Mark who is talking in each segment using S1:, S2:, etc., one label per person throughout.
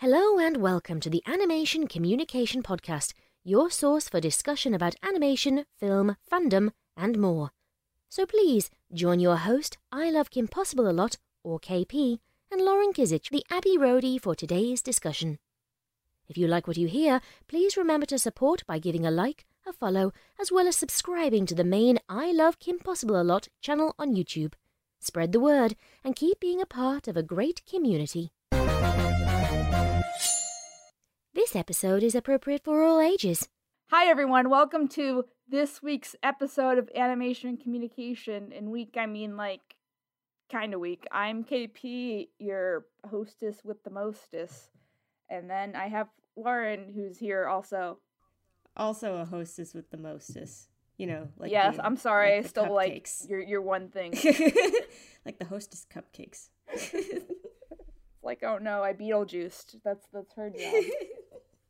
S1: Hello and welcome to the Animation Communication Podcast, your source for discussion about animation, film, fandom, and more. So please join your host, I Love Kim Possible a Lot, or KP, and Lauren Kizich, the Abbey Roadie, for today's discussion. If you like what you hear, please remember to support by giving a like, a follow, as well as subscribing to the main I Love Kim Possible a Lot channel on YouTube. Spread the word and keep being a part of a great community. This episode is appropriate for all ages.
S2: Hi, everyone. Welcome to this week's episode of Animation Communication. In week, I mean like kind of week. I'm KP, your hostess with the mostess. And then I have Lauren, who's here also.
S3: Also a hostess with the mostess. You know, like
S2: yes,
S3: the-
S2: I'm sorry,
S3: like
S2: I
S3: the
S2: still like
S3: cupcakes.
S2: your your one thing.
S3: like the hostess cupcakes.
S2: like, oh no, I Beetlejuiced. That's that's her job.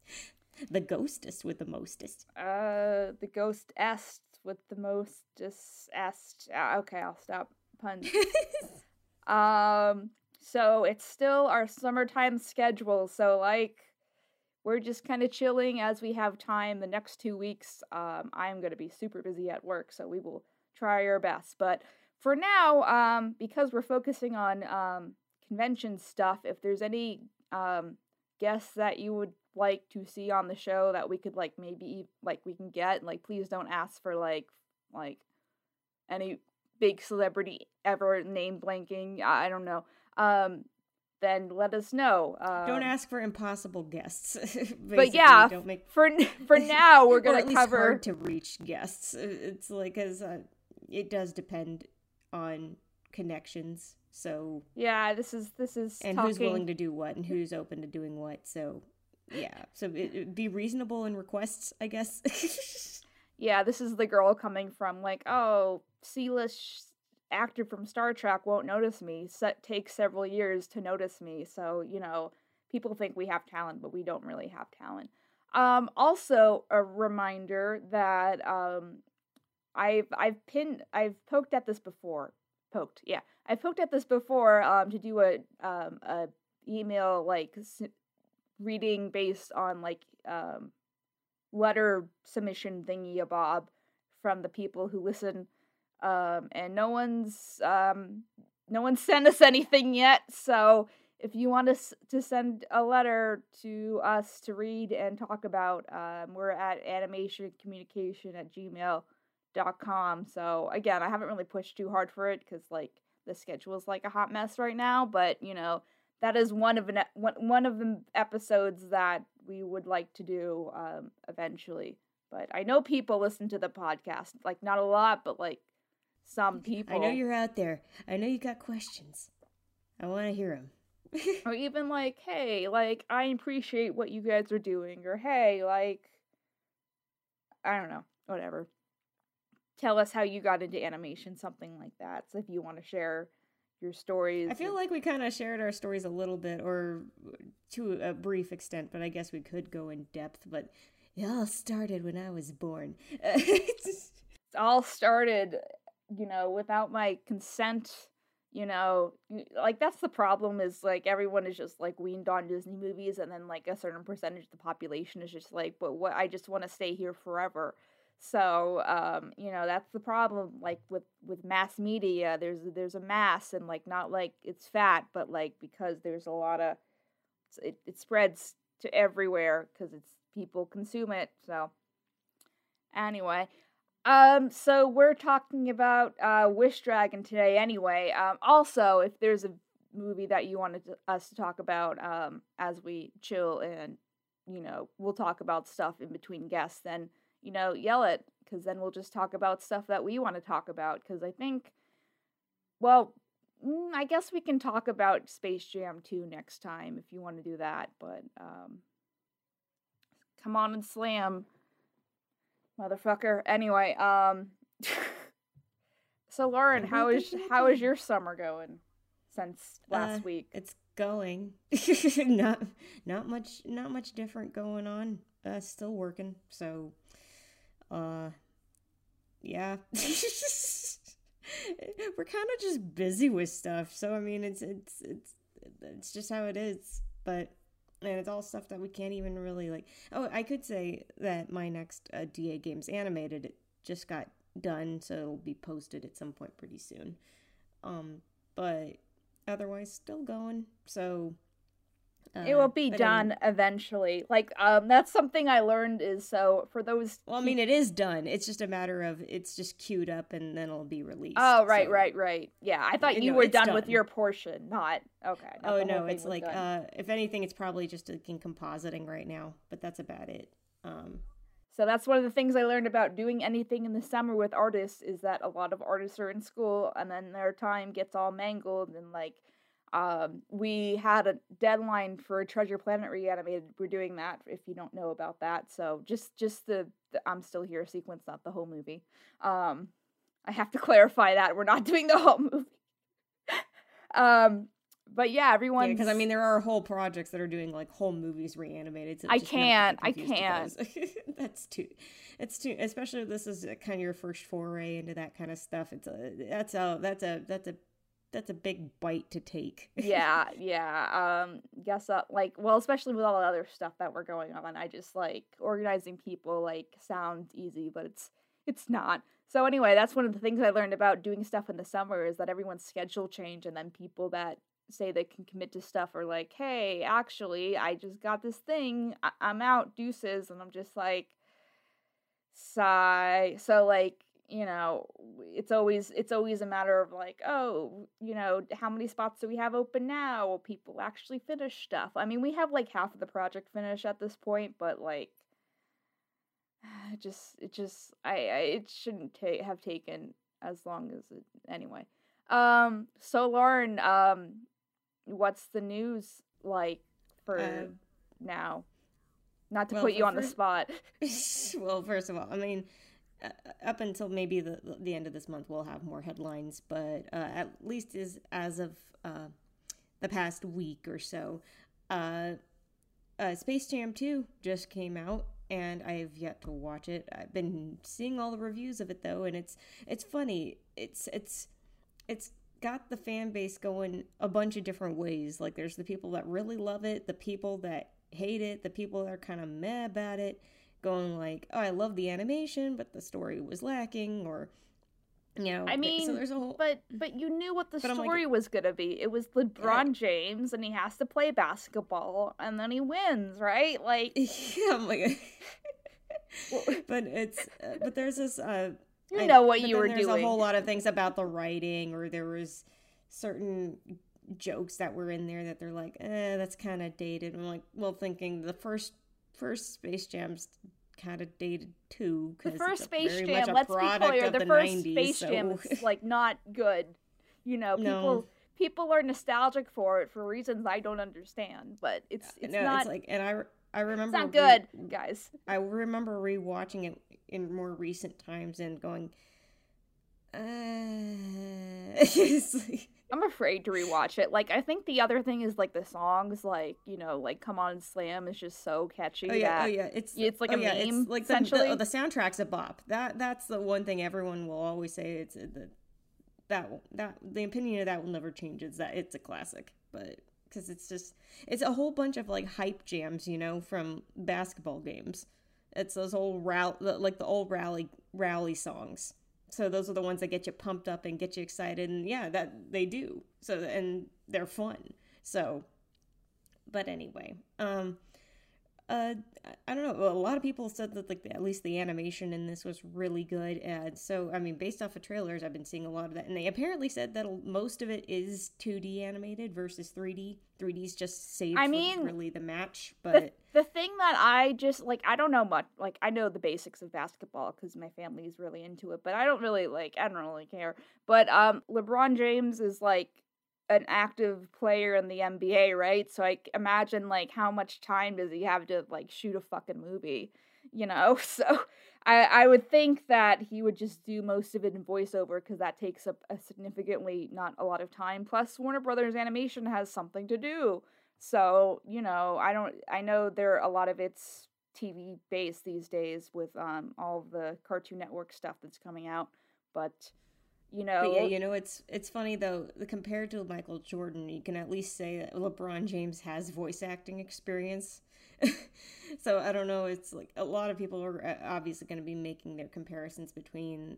S3: the ghostest with the mostest.
S2: uh, the ghost est with the mostest est. Uh, okay, I'll stop puns. Um, so it's still our summertime schedule. So like, we're just kind of chilling as we have time. The next two weeks, um, I'm gonna be super busy at work, so we will try our best. But for now, um, because we're focusing on um convention stuff, if there's any um guests that you would like to see on the show that we could like maybe like we can get, like please don't ask for like like any big celebrity ever name blanking i I don't know um then let us know um,
S3: don't ask for impossible guests.
S2: but yeah
S3: don't make
S2: for for now we're gonna cover
S3: hard to reach guests. Uh, It's like as uh, it does depend on connections. So
S2: yeah this is this is
S3: and
S2: talking,
S3: who's willing to do what and who's open to doing what. So yeah, so it, it- be reasonable in requests, I guess.
S2: yeah this is the girl coming from like oh c-list actor from star trek won't notice me set takes several years to notice me so you know people think we have talent but we don't really have talent um also a reminder that um i've i've pinned i've poked at this before poked yeah. I've poked at this before um to do a um a email like reading based on like um letter submission thingy a bob from the people who listen um and no one's um no one's sent us anything yet so if you want us to send a letter to us to read and talk about um we're at animationcommunication at gmail.com so again i haven't really pushed too hard for it because like the schedule is like a hot mess right now but you know that is one of an one, one of the episodes that we would like to do um eventually but i know people listen to the podcast like not a lot but like some people
S3: I know you're out there. I know you got questions. I want to hear them.
S2: or even like hey like i appreciate what you guys are doing or hey like i don't know whatever tell us how you got into animation something like that so if you want to share your stories
S3: I feel like we kind of shared our stories a little bit, or uh, to a brief extent, but I guess we could go in depth. But it all started when I was born.
S2: it all started you know without my consent you know like that's the problem is like everyone is just like weaned on disney movies and then like a certain percentage of the population is just like but what i just want to stay here forever so um you know that's the problem like with with mass media there's there's a mass and like not like it's fat but like because there's a lot of it, it spreads to everywhere because it's people consume it so anyway um, so we're talking about uh, Wish Dragon today, anyway. Um, also, if there's a movie that you wanted to, us to talk about um, as we chill and you know we'll talk about stuff in between guests, then you know yell it because then we'll just talk about stuff that we want to talk about. Because I think, well, mm, I guess we can talk about Space Jam 2 next time if you want to do that. But um, come on and slam motherfucker. Anyway, um So Lauren, how is how is your summer going since last
S3: Uh,
S2: week?
S3: It's going. not not much not much different going on. Uh still working. So uh yeah. We're kind of just busy with stuff. So I mean, it's it's it's it's just how it is. But and it's all stuff that we can't even really like. Oh, I could say that my next uh, DA games animated it just got done, so it'll be posted at some point pretty soon. Um, but otherwise, still going. So
S2: uh, it will be done eventually. Like um that's something I learned is so for those
S3: Well, I mean it is done. It's just a matter of it's just queued up and then it'll be released.
S2: Oh, right, so. right, right. Yeah, I thought you, know, were done, done, with your portion, not okay.
S3: Not oh no, it's like uh if anything it's probably just in compositing right now, but that's about it. Um
S2: so that's one of the things I learned about doing anything in the summer with artists is that a lot of artists are in school and then their time gets all mangled and like um, we had a deadline for Treasure Planet reanimated. We're doing that. If you don't know about that, so just just the, the I'm still here sequence, not the whole movie. Um, I have to clarify that we're not doing the whole movie. um, but yeah, everyone.
S3: Because yeah, I mean, there are whole projects that are doing like whole movies reanimated.
S2: So I can't. I can't.
S3: that's too. It's too. Especially if this is kind of your first foray into that kind of stuff. It's a. That's a. That's a. That's a that's a big bite to take.
S2: yeah, yeah. Um guess up like well, especially with all the other stuff that we're going on. I just like organizing people like sounds easy, but it's it's not. So anyway, that's one of the things I learned about doing stuff in the summer is that everyone's schedule change and then people that say they can commit to stuff are like, "Hey, actually, I just got this thing. I- I'm out deuces." And I'm just like sigh. So like you know it's always it's always a matter of like oh you know how many spots do we have open now? Will people actually finish stuff? I mean we have like half of the project finished at this point but like it just it just i, I it shouldn't ta- have taken as long as it anyway. Um so lauren um what's the news like for uh, now? Not to well, put you on the spot.
S3: well first of all i mean up until maybe the the end of this month, we'll have more headlines. But uh, at least as as of uh, the past week or so, uh, uh, Space Jam Two just came out, and I have yet to watch it. I've been seeing all the reviews of it though, and it's it's funny. It's it's it's got the fan base going a bunch of different ways. Like there's the people that really love it, the people that hate it, the people that are kind of meh about it going like, "Oh, I love the animation, but the story was lacking," or you know,
S2: I mean, so there's a whole. But but you knew what the story like, was gonna be. It was LeBron James, and he has to play basketball, and then he wins, right? Like,
S3: yeah, I'm like, but it's uh, but there's this. Uh,
S2: you I, know what you were
S3: there's
S2: doing.
S3: There's a whole lot of things about the writing, or there was certain jokes that were in there that they're like, eh, that's kind of dated. I'm like, well, thinking the first first Space Jam's kind of dated too.
S2: The first Space Jam, let's be clear, the, the first 90s, Space so. Jam is like not good. You know, people no. people are nostalgic for it for reasons I don't understand, but it's it's no, not
S3: it's like and I I remember
S2: It's not good, re- guys.
S3: I remember rewatching it in more recent times and going uh
S2: I'm afraid to rewatch it. Like I think the other thing is like the songs, like you know, like "Come On Slam" is just so catchy.
S3: Oh yeah, oh yeah, it's
S2: it's like oh, a
S3: yeah,
S2: meme.
S3: It's like
S2: essentially.
S3: The, the, the, soundtrack's a bop. That that's the one thing everyone will always say. It's uh, the that that the opinion of that will never change. Is that it's a classic, but because it's just it's a whole bunch of like hype jams, you know, from basketball games. It's those old rally, like the old rally rally songs so those are the ones that get you pumped up and get you excited and yeah that they do. So and they're fun. So but anyway um uh i don't know. A lot of people said that like at least the animation in this was really good and so i mean based off of trailers i've been seeing a lot of that and they apparently said that most of it is 2d animated versus 3d 3d's just saved i mean really the match but
S2: the, the thing that i just like i don't know much like i know the basics of basketball because my family is really into it but i don't really like i don't really care but um lebron james is like an active player in the NBA, right? So I imagine like how much time does he have to like shoot a fucking movie, you know? So I I would think that he would just do most of it in voiceover because that takes up a significantly not a lot of time. Plus Warner Brothers Animation has something to do. So, you know, I don't I know there a lot of it's TV based these days with um all the Cartoon Network stuff that's coming out, but You know,
S3: But yeah, you know, it's it's funny though. Compared to Michael Jordan, you can at least say that LeBron James has voice acting experience. so I don't know. It's like a lot of people are uh, obviously going to be making their comparisons between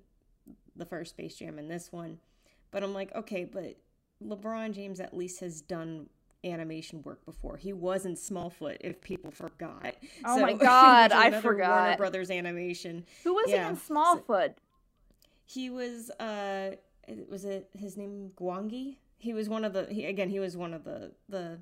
S3: the first Space Jam and this one. But I'm like, okay, but LeBron James at least has done animation work before. He was in Smallfoot, if people forgot.
S2: Oh my God, I
S3: forgot. Warner. Brothers animation.
S2: who was
S3: yeah,
S2: he in
S3: so-
S2: Smallfoot?
S3: He was uh was it his name Gwangi? He was one of the he, again he was one of the the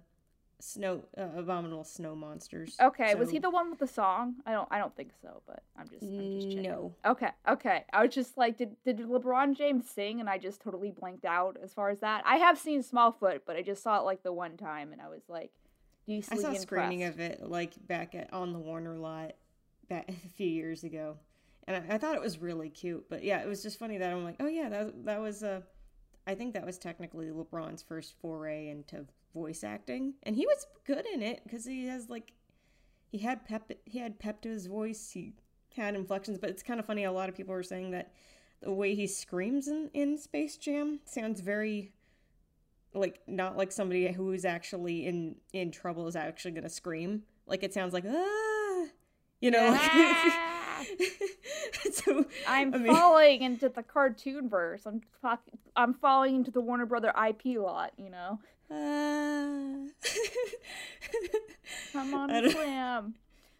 S3: snow uh, abominable snow monsters.
S2: Okay, was he the one with the song? I don't I don't think so, but I'm just I'm just checking.
S3: No.
S2: Okay, okay. I was just like, did did LeBron James sing? And I just totally blanked out as far as that. I have seen Smallfoot, but I just saw it like the one time, and I was like,
S3: I saw a screening of it like back at on the Warner lot back a few years ago, and I, I thought it was really cute. But yeah, it was just funny that I'm like, oh yeah, that that was uh, I think that was technically LeBron's first foray into voice acting, and he was good in it because he has like he had pep he had pep to his voice, he had inflections. But it's kind of funny. A lot of people were saying that the way he screams in in Space Jam sounds very like not like somebody who is actually in in trouble is actually gonna scream. Like it sounds like ah, you know. like-
S2: Ah!
S3: so
S2: I'm
S3: I mean-
S2: falling into the cartoon verse. I'm I'm falling into the Warner Brother IP lot. You know,
S3: ah.
S2: come on,
S3: don't-
S2: slam.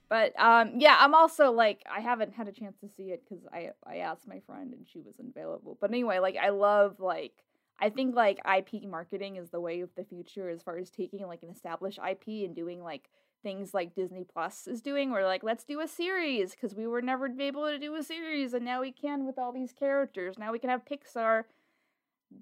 S2: But um, yeah, I'm also like I haven't had a chance to see it because I I asked my friend and she was unavailable. But anyway, like I love like I think like IP marketing is the way of the future as far as taking like an established IP and doing like things like Disney Plus is doing, where like let's do a series because we were never able to do a series and now we can with all these characters. Now we can have Pixar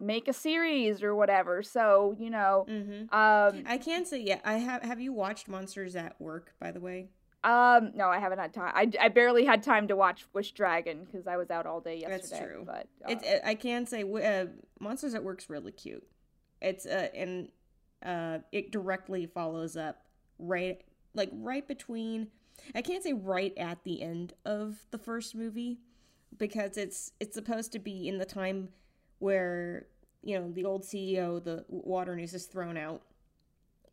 S2: make a series or whatever. So you know,
S3: hmm
S2: um,
S3: I can say yeah. I have. Have you watched Monsters at Work? By the way,
S2: Um, no, I haven't had time. I, I barely had time to watch Wish Dragon because I was out all day yesterday.
S3: That's true.
S2: But uh,
S3: it's. uh, I can say uh, Monsters at Work's really cute. It's uh and uh it directly follows up right like right between. I can't say right at the end of the first movie because it's it's supposed to be in the time where you know the old CEO, the Waternoose, is thrown out,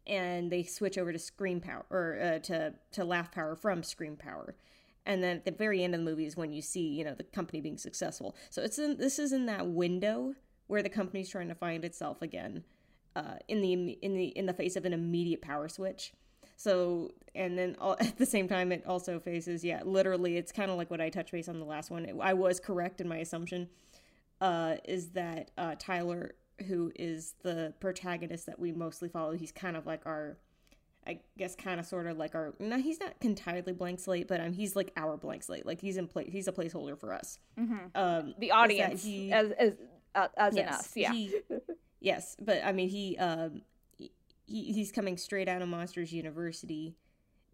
S3: and they switch over to Scream Power or uh, to to Laugh Power from Scream Power, and then at the very end of the movie is when you see you know the company being successful. So it's in this is in that window where the company's trying to find itself again, uh, in the in the in the face of an immediate power switch. So and then all, at the same time, it also faces yeah, literally, it's kind of like what I touched base on the last one. I was correct in my assumption. Uh, is that uh, Tyler, who is the protagonist that we mostly follow? He's kind of like our, I guess, kind of sort of like our. No, he's not entirely blank slate, but um, he's like our blank slate. Like he's in place. He's a placeholder for us.
S2: mhm.
S3: Um,
S2: the audience
S3: he-
S2: as as uh, as in us, yeah.
S3: he- yes, but I mean, he um, he, he's coming straight out of Monsters University,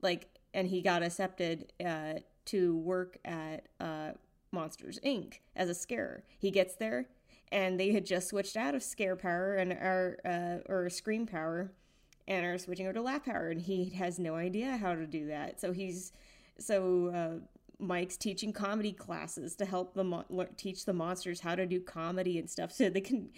S3: like, and he got accepted uh to work at uh Monsters Inc. as a scarer. He gets there, and they had just switched out of scare power and are uh or scream power, and are switching over to laugh power, and he has no idea how to do that. So he's so uh, Mike's teaching comedy classes to help the mon- lear- teach the monsters how to do comedy and stuff, so they can,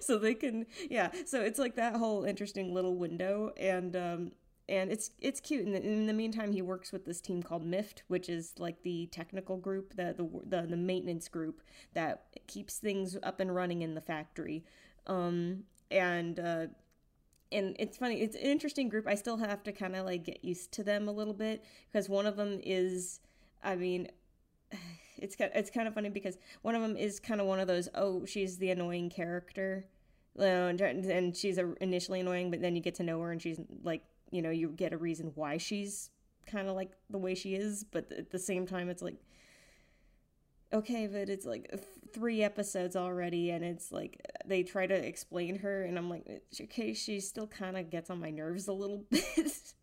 S3: so they can, yeah. So it's like that whole interesting little window, and um, and it's it's cute. And in the meantime, he works with this team called MIFT, which is like the technical group, the the the, the maintenance group that keeps things up and running in the factory, um, and. Uh, and it's funny it's an interesting group. I still have to kind of like get used to them a little bit because one of them is i mean it's it's kind of funny because one of them is kind of one of those oh she's the annoying character and, she's initially annoying but then you get to know her and she's like you know you get a reason why she's kind of like the way she is but at the same time it's like okay but it's like three episodes already and it's like they try to explain her and i'm like okay she still kind of gets on my nerves a little bit.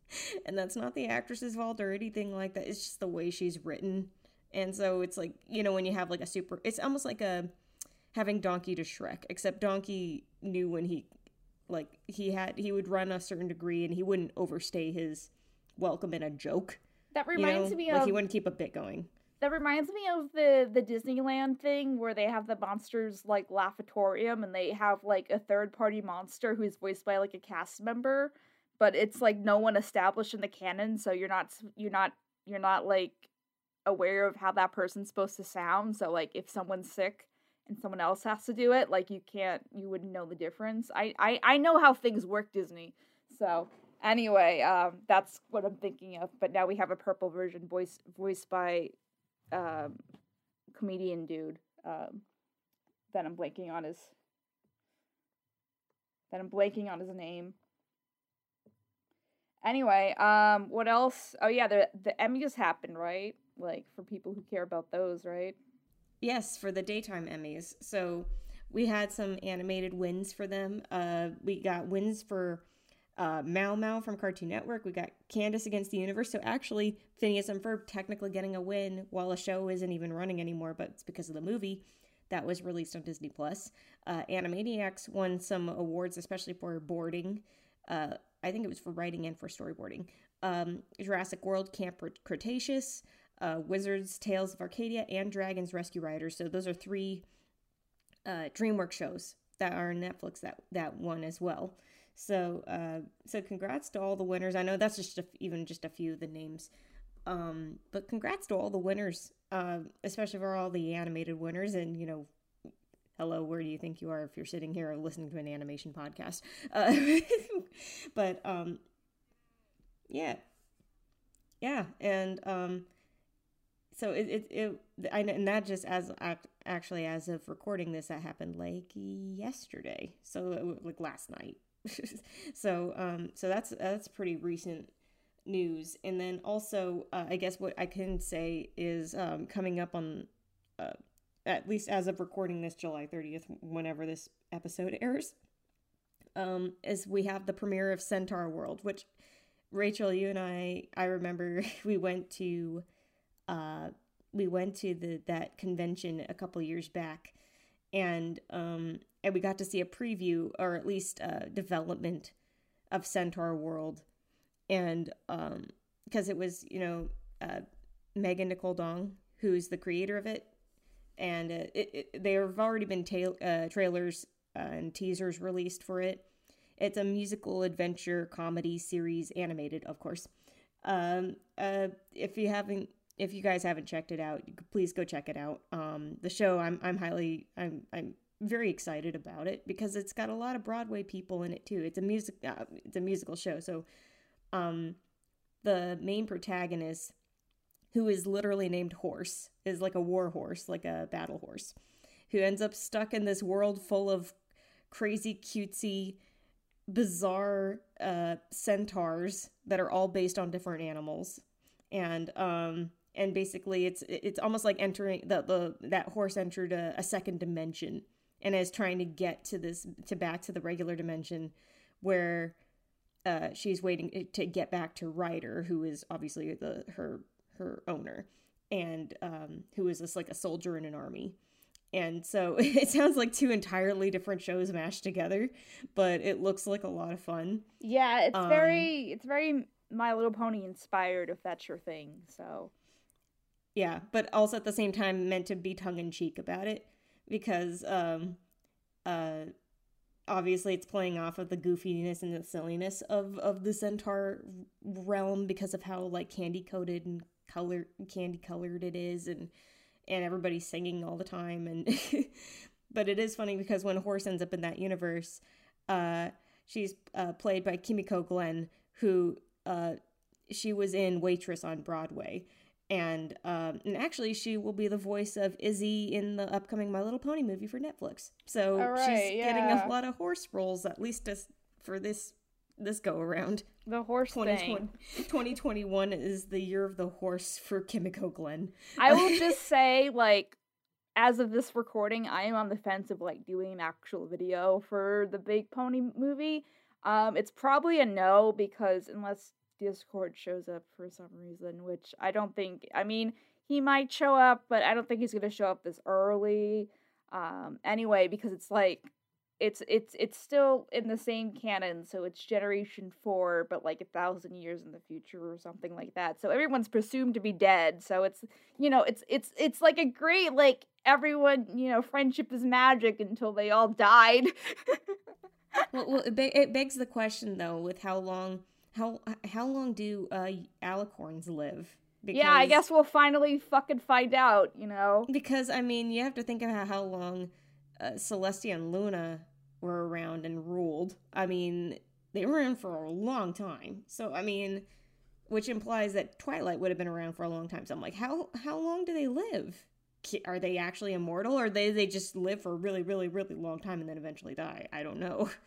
S3: And that's not the actress's fault or anything like that it's just the way she's written. And so it's like you know when you have like a super it's almost like a having donkey to shrek except donkey knew when he like he had he would run a certain degree and he wouldn't overstay his welcome in a joke.
S2: That
S3: you
S2: reminds
S3: know?
S2: me
S3: like
S2: of
S3: he wouldn't keep a bit going
S2: that reminds me of the the Disneyland thing where they have the monsters like Laughatorium and they have like a third party monster who's voiced by like a cast member, but it's like no one established in the canon, so you're not you're not you're not like aware of how that person's supposed to sound. So like if someone's sick and someone else has to do it, like you can't you wouldn't know the difference. I I I know how things work Disney. So anyway, um that's what I'm thinking of. But now we have a purple version voiced voiced by um comedian dude um that I'm blanking on his that I'm blanking on his name. Anyway, um, what else? Oh yeah, the the Emmys happened, right? Like for people who care about those, right?
S3: Yes, for the daytime Emmys. So we had some animated wins for them. Uh, we got wins for uh, Mao from Cartoon Network. We got Candace Against the Universe. So actually, Phineas and Ferb technically getting a win while a show isn't even running anymore, but it's because of the movie that was released on Disney Plus. Uh, Animaniacs won some awards, especially for boarding. Uh, I think it was for writing and for storyboarding. Um, Jurassic World Camp Cretaceous, uh, Wizards Tales of Arcadia, and Dragons Rescue Riders. So those are three uh, DreamWorks shows that are on Netflix that that won as well. So uh, so congrats to all the winners. I know that's just a, even just a few of the names, um, but congrats to all the winners, uh, especially for all the animated winners. And you know, hello, where do you think you are if you're sitting here listening to an animation podcast? Uh, but um, yeah, yeah, and um, so it it, it I and that just as actually as of recording this, that happened like yesterday, so like last night. so um, so that's that's pretty recent news, and then also uh, I guess what I can say is um, coming up on. Uh, at least as of recording this July 30th, whenever this episode airs, um, is we have the premiere of Centaur World, which Rachel, you and I, I remember we went to, uh, we went to the that convention a couple years back, and um, and we got to see a preview or at least a development of Centaur World, and um, because it was you know uh, Megan Nicole Dong who's the creator of it and uh, it, it, there have already been ta- uh, trailers and teasers released for it. It's a musical adventure comedy series, animated, of course. Um, uh, if you haven't, if you guys haven't checked it out, please go check it out. Um, the show, I'm, I'm highly, I'm, I'm very excited about it because it's got a lot of Broadway people in it too. It's a music, uh, it's a musical show, so, um, the main protagonist who is literally named Horse, is like a war horse, like a battle horse, who ends up stuck in this world full of crazy, cutesy, bizarre uh, centaurs that are all based on different animals, and um, and basically it's it's almost like entering the the that horse entered a, a second dimension and is trying to get to this to back to the regular dimension where uh, she's waiting to get back to Ryder, who is obviously the her her owner, and um, who is this like a soldier in an army. And so it sounds like two entirely different shows mashed together, but it looks like a lot of fun.
S2: Yeah, it's um, very it's very My Little Pony inspired, if that's your thing. So
S3: yeah, but also at the same time meant to be tongue in cheek about it because um uh obviously it's playing off of the goofiness and the silliness of of the centaur realm because of how like candy coated and color candy colored it is and and everybody's singing all the time and but it is funny because when horse ends up in that universe uh she's uh, played by kimiko glenn who uh she was in waitress on broadway and um, and actually she will be the voice of Izzy in the upcoming My Little Pony movie for Netflix. So right, she's yeah. getting a lot of horse roles at least as, for this this go around.
S2: The horse 2020, thing.
S3: 2021 is the year of the horse for Kimiko Glenn.
S2: I will just say, like, as of this recording, I am on the fence of like doing an actual video for the Big Pony movie. Um, it's probably a no because unless Discord shows up for some reason, which I don't think. I mean, he might show up, but I don't think he's gonna show up this early. Um, anyway, because it's like it's it's it's still in the same canon, so it's generation four, but like a thousand years in the future or something like that. So everyone's presumed to be dead. So it's you know it's it's it's like a great like everyone you know friendship is magic until they all died.
S3: well, well it, be- it begs the question though, with how long how how long do uh alicorns live?
S2: Because, yeah, I guess we'll finally fucking find out, you know.
S3: Because I mean, you have to think about how long uh, Celestia and Luna were around and ruled. I mean, they were in for a long time. So I mean, which implies that Twilight would have been around for a long time. So I'm like, how how long do they live? Are they actually immortal, or they they just live for a really really really long time and then eventually die? I don't know.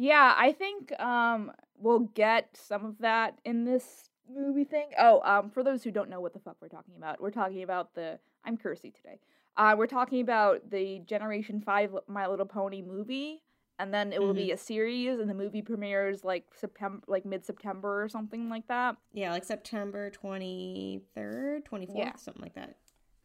S2: Yeah, I think um we'll get some of that in this movie thing. Oh, um, for those who don't know what the fuck we're talking about, we're talking about the. I'm Kersey today. Uh, we're talking about the Generation Five My Little Pony movie, and then it will mm-hmm. be a series, and the movie premieres like September, like mid September or something like that.
S3: Yeah, like September twenty third, twenty fourth, yeah. something like that.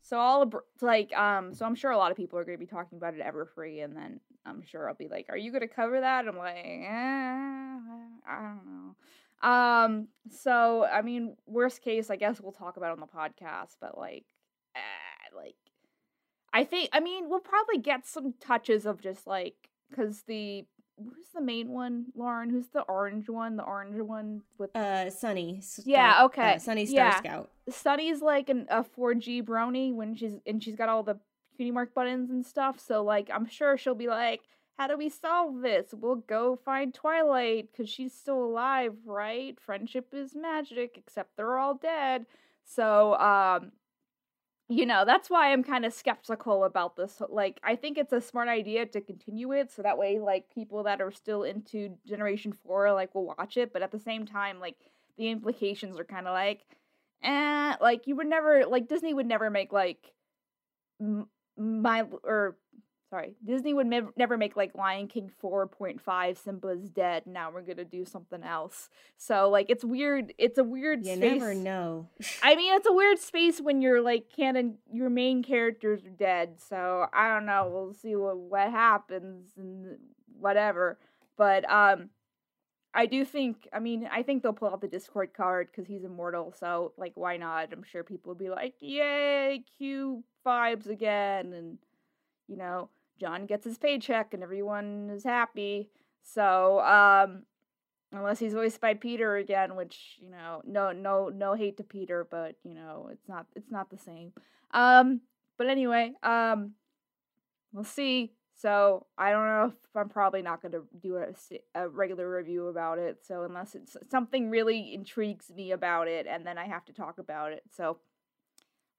S2: So all like um, so I'm sure a lot of people are going to be talking about it ever free, and then I'm sure I'll be like, "Are you going to cover that?" I'm like, eh, I don't know. Um, so I mean, worst case, I guess we'll talk about it on the podcast, but like, eh, like, I think, I mean, we'll probably get some touches of just like, because the who's the main one, Lauren? Who's the orange one? The orange one with
S3: uh Sunny.
S2: Star, yeah, okay. Uh,
S3: Sunny Star yeah. Scout.
S2: Sunny's like an, a 4G brony when she's and she's got all the cutie mark buttons and stuff. So like, I'm sure she'll be like, how do we solve this? We'll go find Twilight because she's still alive, right? Friendship is magic, except they're all dead. So, um, you know, that's why I'm kind of skeptical about this. Like, I think it's a smart idea to continue it so that way, like, people that are still into Generation 4, like, will watch it. But at the same time, like, the implications are kind of like, eh, like, you would never, like, Disney would never make, like, my, or sorry, Disney would mev- never make like Lion King 4.5 Simba's dead. Now we're going to do something else. So like it's weird. It's a weird
S3: you
S2: space.
S3: never know.
S2: I mean, it's a weird space when you're like canon your main characters are dead. So I don't know. We'll see what what happens and whatever. But um I do think, I mean, I think they'll pull out the Discord card because he's immortal. So, like, why not? I'm sure people will be like, yay, Q vibes again. And, you know, John gets his paycheck and everyone is happy. So, um, unless he's voiced by Peter again, which you know, no, no, no hate to Peter, but you know, it's not, it's not the same. Um, but anyway, um, we'll see. So I don't know if I'm probably not going to do a, a regular review about it. So unless it's something really intrigues me about it, and then I have to talk about it. So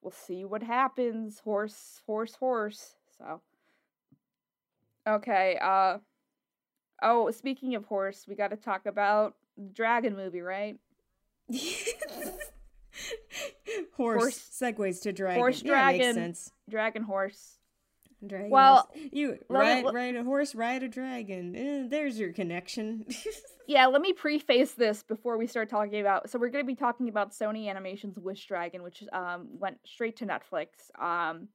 S2: we'll see what happens. Horse, horse, horse. So. Okay, uh Oh, speaking of horse, we got to talk about the Dragon movie, right?
S3: horse, horse segues to dragon.
S2: Horse
S3: dragon.
S2: Yeah, makes sense. Dragon horse.
S3: Dragon. Well, you ride, me, ride a horse, ride a dragon. Eh, there's your connection.
S2: yeah, let me preface this before we start talking about. So we're going to be talking about Sony Animation's Wish Dragon, which um went straight to Netflix. Um,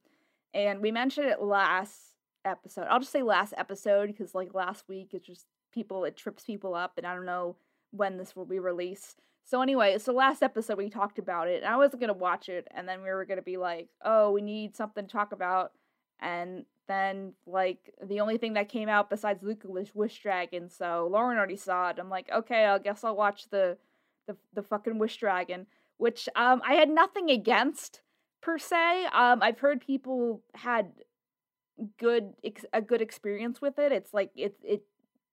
S2: and we mentioned it last episode. I'll just say last episode because like last week it's just people it trips people up and I don't know when this will be released. So anyway, so last episode we talked about it and I wasn't gonna watch it and then we were gonna be like, oh, we need something to talk about and then like the only thing that came out besides Luca was Wish Dragon, so Lauren already saw it. I'm like, okay, I guess I'll watch the the the fucking Wish Dragon, which um I had nothing against per se. Um I've heard people had good a good experience with it. It's like it it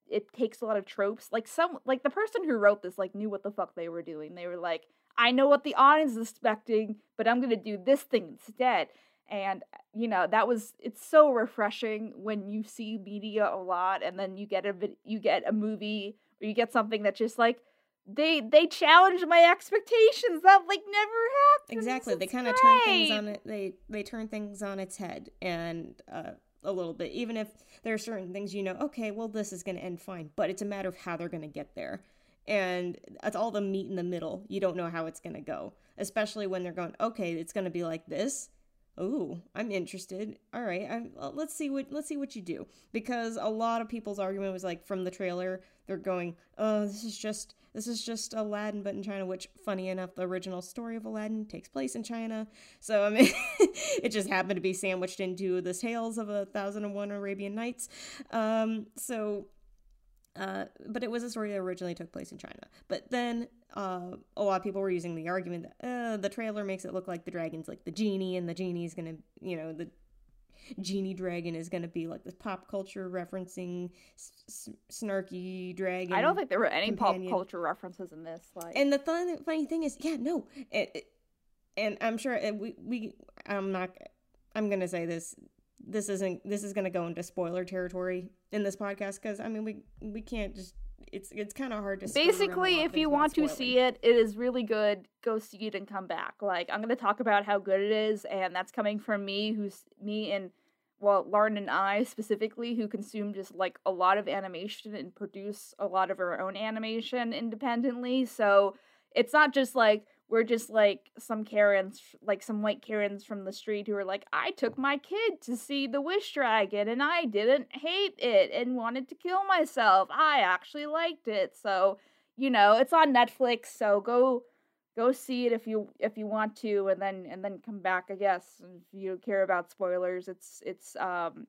S2: it takes a lot of tropes. Like some like the person who wrote this like knew what the fuck they were doing. They were like, I know what the audience is expecting, but I'm gonna do this thing instead. And you know that was it's so refreshing when you see media a lot, and then you get a you get a movie or you get something that just like they they challenge my expectations that like never happened.
S3: Exactly. It's they kind of turn things on it. They they turn things on its head and uh, a little bit. Even if there are certain things you know, okay, well this is going to end fine, but it's a matter of how they're going to get there. And it's all the meat in the middle. You don't know how it's going to go, especially when they're going, okay, it's going to be like this, oh i'm interested. All right I'm, well, let's see what let's see what you do. Because a lot of people's argument was like from the trailer they're going oh this is just this is just aladdin but in china which funny enough the original story of aladdin takes place in china. So i mean it just happened to be sandwiched into the tales of a thousand and one arabian nights. Um so uh, but it was a story that originally took place in China. But then uh, a lot of people were using the argument that uh, the trailer makes it look like the dragon's like the genie, and the genie's gonna, you know, the genie dragon is gonna be like the pop culture referencing s- snarky dragon.
S2: I don't think there were any
S3: companion.
S2: pop culture references in this. Like,
S3: And the fun, funny thing is, yeah, no, it, it- and I'm sure it, we we I'm not. I'm gonna say this. This isn't. This is gonna go into spoiler territory in this podcast because I mean we we can't just. It's it's kind of hard to. skirt around a
S2: basically, if you want to see it, it is really good. Go see it and come back. Like, I'm gonna talk about how good it is, and that's coming from me, who's me and well, Lauren and I specifically, who consume just like a lot of animation and produce a lot of our own animation independently. So it's not just like we're just like some Karens, like some white Karens from the street who are like, I took my kid to see the Wish Dragon and I didn't hate it and wanted to kill myself. I actually liked it. So, you know, it's on Netflix, so go go see it if you if you want to and then and then come back, I guess. If you care about spoilers, it's it's um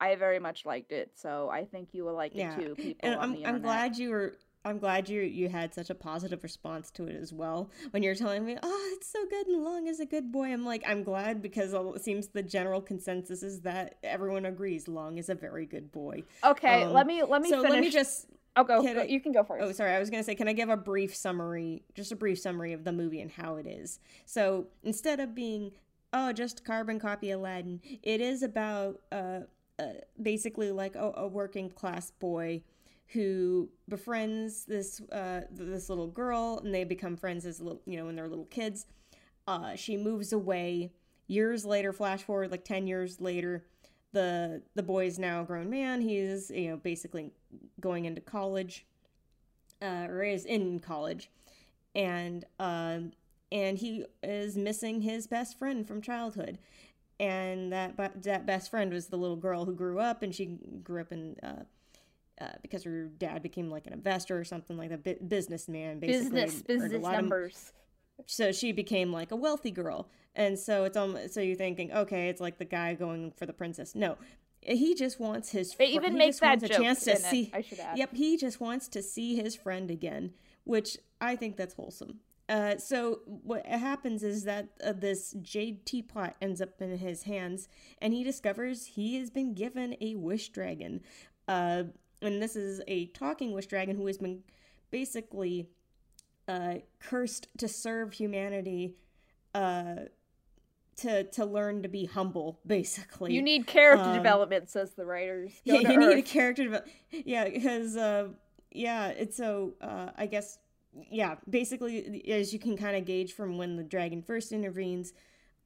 S2: I very much liked it, so I think you will like
S3: Yeah,
S2: it too, people
S3: and I'm
S2: the
S3: I'm glad you were. I'm glad you you had such a positive response to it as well. When you're telling me, "Oh, it's so good and Long is a good boy," I'm like, I'm glad because it seems the general consensus is that everyone agrees Long is a very good boy.
S2: Okay,
S3: Um,
S2: let me let me
S3: so
S2: finish.
S3: let me just.
S2: oh, go, go-
S3: I-
S2: you can go first.
S3: Oh, sorry. I was gonna say, can I give a brief summary, just a brief summary of the movie and how it is? So instead of being, oh, just carbon copy Aladdin, it is about uh, uh basically like a, a working class boy who befriends this uh this little girl, and they become friends as little, you know, when they're little kids. Uh, she moves away. Years later, flash forward like ten years later, the the boy is now a grown man. He's you know basically going into college, uh, or is in college, and um, and he is missing his best friend from childhood, and that that best friend was the little girl who grew up, and she grew up in. Uh, uh, because her dad became like an investor or something like that, bu- businessman, basically.
S2: business
S3: a
S2: business
S3: lot of-
S2: numbers.
S3: so she became like a wealthy girl and so it's um so you're thinking okay it's like the guy going for the princess no he just wants his
S2: They
S3: fr-
S2: even make that
S3: wants a
S2: joke
S3: chance to
S2: it,
S3: see
S2: I should add.
S3: yep he just wants to see his friend again which i think that's wholesome uh, so what happens is that uh, this jade teapot ends up in his hands and he discovers he has been given a wish dragon uh, and this is a talking wish dragon who has been basically uh, cursed to serve humanity, uh, to to learn to be humble. Basically,
S2: You need character
S3: um,
S2: development, says the writers. Go
S3: yeah, you need a character develop. Yeah, because uh, yeah, it's so uh, I guess yeah, basically as you can kind of gauge from when the dragon first intervenes,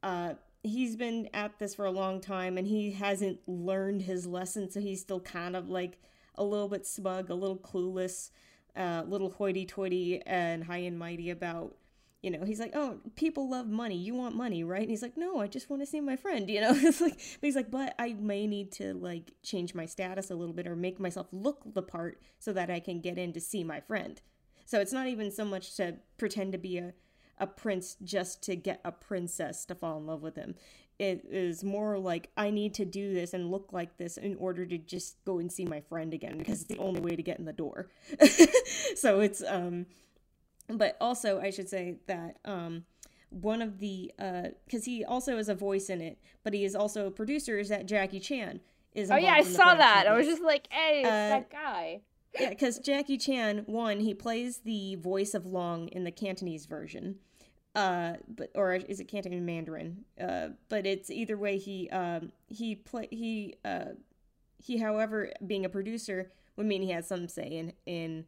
S3: uh, he's been at this for a long time and he hasn't learned his lesson, so he's still kind of like a little bit smug, a little clueless, a uh, little hoity-toity and high and mighty about you know, he's like, "Oh, people love money. You want money, right?" And he's like, "No, I just want to see my friend." You know, it's like, but he's like, "But I may need to like change my status a little bit or make myself look the part so that I can get in to see my friend." So it's not even so much to pretend to be a a prince just to get a princess to fall in love with him. It is more like I need to do this and look like this in order to just go and see my friend again because it's the only way to get in the door. so it's um but also I should say that um one of the uh because he also is a voice in it, but he is also a producer is that Jackie Chan is
S2: Oh yeah, I
S3: involved in the
S2: saw that. I was just like, hey,
S3: Uh,
S2: that guy.
S3: yeah, because Jackie Chan, one, he plays the voice of Long in the Cantonese version, uh, but or is it Cantonese Mandarin? Uh, but it's either way. He um he play he uh he, however, being a producer would mean he has some say in in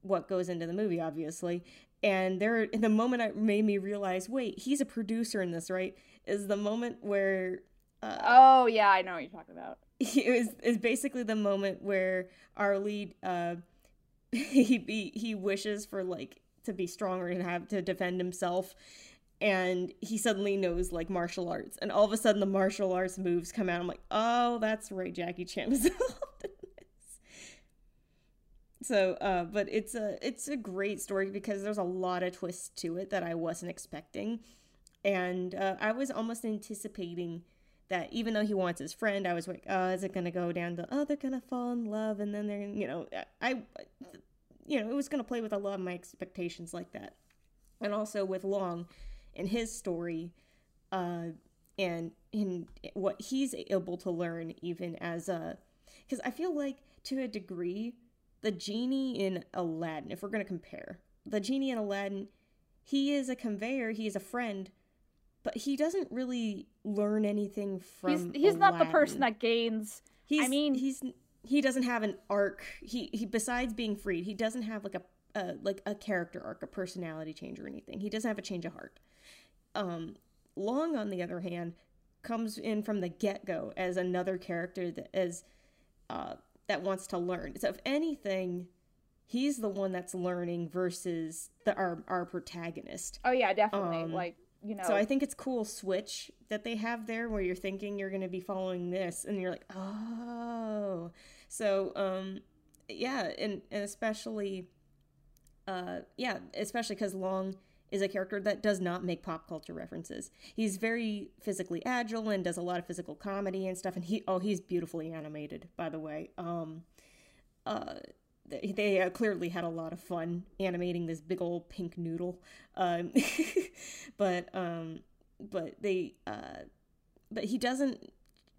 S3: what goes into the movie, obviously. And there, the moment it made me realize, wait, he's a producer in this, right? Is the moment where uh,
S2: Oh yeah, I know what you're talking about.
S3: it was is basically the moment where our lead uh he he, he wishes for like to be stronger and have to defend himself. And he suddenly knows like martial arts. And all of a sudden the martial arts moves come out. I'm like oh that's right jackie chan is so uh but it's a it's a great story because there's a lot of twists to it that i wasn't expecting. And uh, i was almost anticipating that even though he wants his friend i was like oh is it gonna go down to oh they're gonna fall in love and then they're you know i you know it was gonna play with a lot of my expectations like that. And also with long and his story uh, and in what he's able to learn even as a because i feel like to a degree the genie in aladdin if we're going to compare the genie in aladdin he is a conveyor he is a friend but he doesn't really learn anything from
S2: he's, he's not the person that gains
S3: he's,
S2: i mean
S3: he's he doesn't have an arc he, he besides being freed he doesn't have like a uh, like a character arc a personality change or anything he doesn't have a change of heart um, Long, on the other hand, comes in from the get go as another character that is uh, that wants to learn. So if anything, he's the one that's learning versus the our our protagonist.
S2: Oh yeah, definitely. Um, like you know.
S3: So I think it's cool switch that they have there where you're thinking you're going to be following this and you're like, "Oh." So um yeah, and and especially uh yeah, especially cuz Long is a character that does not make pop culture references. He's very physically agile and does a lot of physical comedy and stuff. And he, oh, he's beautifully animated, by the way. Um, uh, they, they uh, clearly had a lot of fun animating this big old pink noodle. Um, but um, but they, uh, but he doesn't,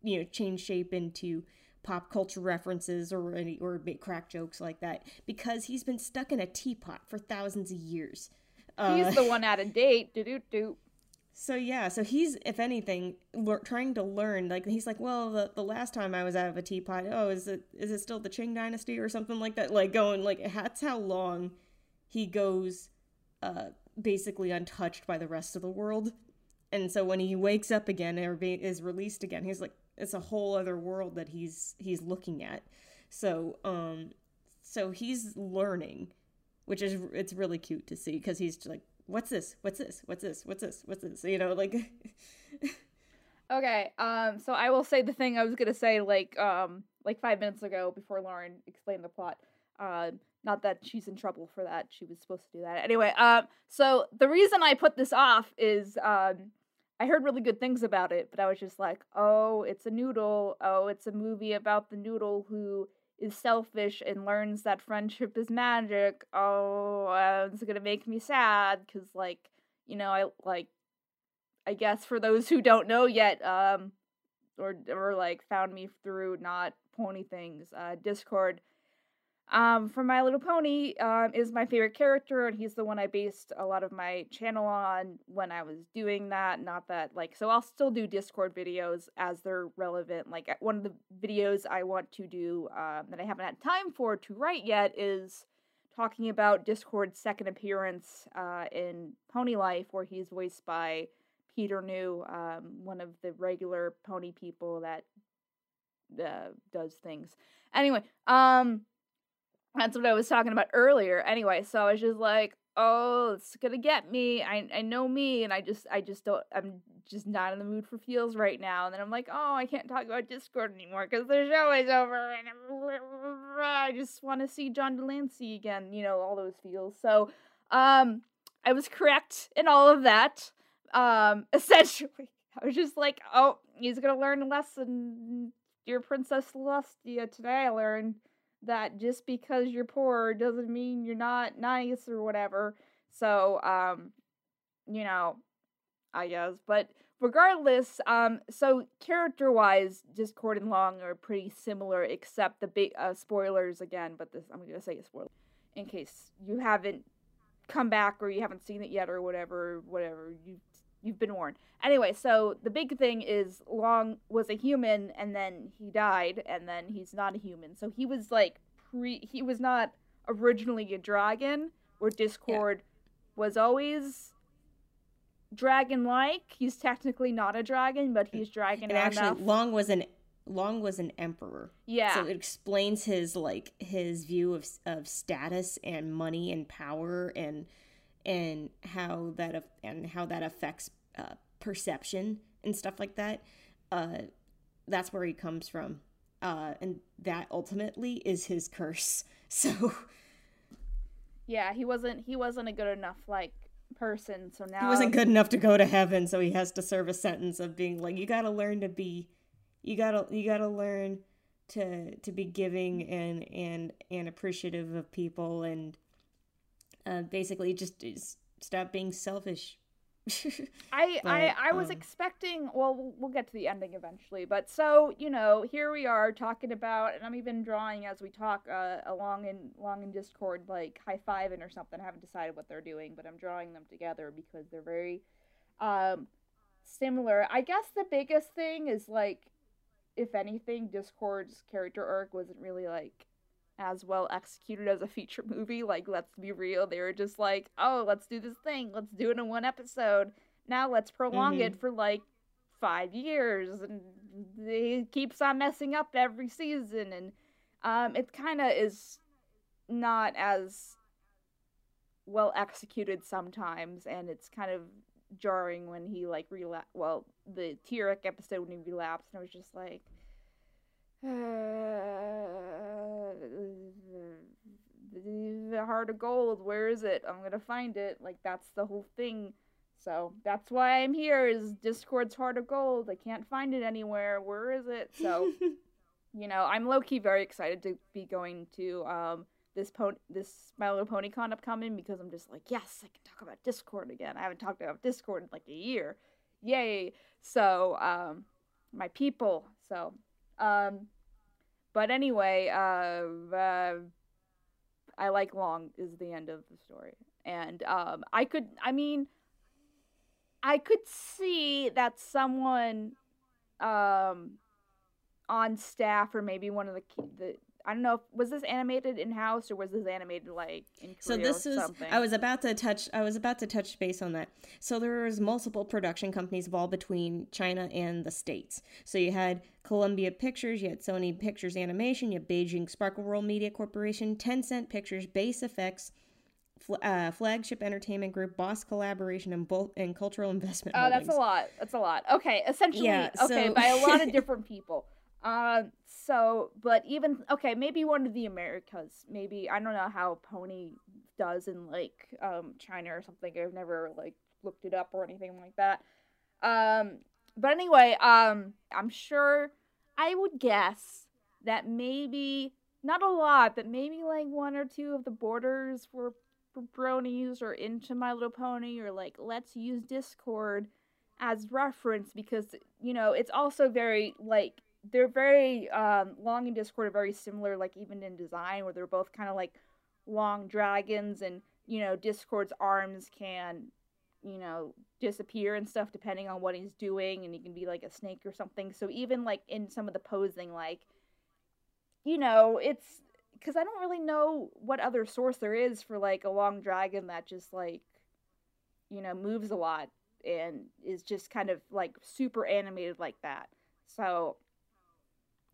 S3: you know, change shape into pop culture references or any or make crack jokes like that because he's been stuck in a teapot for thousands of years.
S2: He's the uh, one out of date. Do do do.
S3: So yeah, so he's if anything le- trying to learn. Like he's like, well, the, the last time I was out of a teapot, oh, is it is it still the Qing Dynasty or something like that? Like going like that's how long he goes, uh, basically untouched by the rest of the world. And so when he wakes up again or be, is released again, he's like, it's a whole other world that he's he's looking at. So um, so he's learning which is it's really cute to see because he's like, "What's this? What's this? What's this? What's this? What's this?" You know, like.
S2: okay, um, so I will say the thing I was gonna say like um like five minutes ago before Lauren explained the plot. Uh, not that she's in trouble for that. She was supposed to do that anyway. Um, so the reason I put this off is um. I heard really good things about it, but I was just like, oh, it's a noodle. Oh, it's a movie about the noodle who is selfish and learns that friendship is magic, oh, uh, it's gonna make me sad because, like, you know, I like, I guess for those who don't know yet, um, or or like found me through not pony things, uh, Discord um, from My Little Pony um, is my favorite character, and he's the one I based a lot of my channel on when I was doing that. Not that, like, so I'll still do Discord videos as they're relevant. Like, one of the videos I want to do um, that I haven't had time for to write yet is talking about Discord's second appearance uh, in Pony Life, where he's voiced by Peter New, um, one of the regular pony people that uh, does things. Anyway, um, that's what I was talking about earlier. Anyway, so I was just like, oh, it's gonna get me. I I know me, and I just I just don't. I'm just not in the mood for feels right now. And then I'm like, oh, I can't talk about Discord anymore because the show is over, and I just want to see John de Lancie again. You know, all those feels. So, um, I was correct in all of that. Um, essentially, I was just like, oh, he's gonna learn a lesson. Dear Princess Celestia, today I learned that just because you're poor doesn't mean you're not nice or whatever. So, um, you know, I guess. But regardless, um, so character wise, Discord and Long are pretty similar, except the big uh, spoilers again. But this, I'm gonna say a spoiler in case you haven't come back or you haven't seen it yet or whatever, whatever you you've been warned. Anyway, so the big thing is Long was a human and then he died and then he's not a human. So he was like pre he was not originally a dragon where Discord yeah. was always dragon like. He's technically not a dragon, but he's dragon
S3: and actually enough. Long was an Long was an emperor.
S2: Yeah.
S3: So it explains his like his view of of status and money and power and and how that and how that affects uh, perception and stuff like that. Uh, that's where he comes from, uh, and that ultimately is his curse. So,
S2: yeah, he wasn't he wasn't a good enough like person. So now
S3: he wasn't good enough to go to heaven. So he has to serve a sentence of being like, you got to learn to be, you gotta you gotta learn to to be giving and and and appreciative of people and uh, basically just stop being selfish
S2: I, I I was um, expecting. Well, we'll get to the ending eventually, but so you know, here we are talking about, and I'm even drawing as we talk uh, along in long in Discord, like high fiving or something. I haven't decided what they're doing, but I'm drawing them together because they're very um, similar. I guess the biggest thing is like, if anything, Discord's character arc wasn't really like as well executed as a feature movie. Like, let's be real, they were just like, oh, let's do this thing, let's do it in one episode. Now let's prolong mm-hmm. it for like five years, and it keeps on messing up every season, and um, it kind of is not as well executed sometimes, and it's kind of jarring when he like relapse. Well, the Tirek episode when he relapsed, and I was just like the heart of gold where is it? I'm gonna find it. Like that's the whole thing. So that's why i'm here is discord's heart of gold. I can't find it anywhere. Where is it? So you know i'm low-key very excited to be going to um this pony this my little pony con upcoming because i'm just like yes i can talk about discord again. I haven't talked about discord in like a year. Yay. So um my people. So um, but anyway, uh, uh, I like long is the end of the story, and um, I could, I mean, I could see that someone, um, on staff or maybe one of the the I don't know. If, was this animated in house or was this animated like in Korea
S3: So this
S2: is.
S3: Something? I was about to touch. I was about to touch base on that. So there was multiple production companies involved between China and the states. So you had Columbia Pictures, you had Sony Pictures Animation, you had Beijing Sparkle Roll Media Corporation, Tencent Pictures, Base FX. Uh, flagship entertainment group, Boss Collaboration, and, Bo- and Cultural Investment.
S2: Oh,
S3: Holdings.
S2: that's a lot. That's a lot. Okay, essentially, yeah, so... okay, by a lot of different people. Um, so, but even okay, maybe one of the Americas. Maybe I don't know how Pony does in like um China or something. I've never like looked it up or anything like that. Um, but anyway, um, I'm sure I would guess that maybe not a lot, but maybe like one or two of the borders were bronies or into My Little Pony or like let's use Discord as reference because you know it's also very like they're very um, long and Discord are very similar, like even in design, where they're both kind of like long dragons, and you know Discord's arms can, you know, disappear and stuff depending on what he's doing, and he can be like a snake or something. So even like in some of the posing, like, you know, it's because I don't really know what other source there is for like a long dragon that just like, you know, moves a lot and is just kind of like super animated like that. So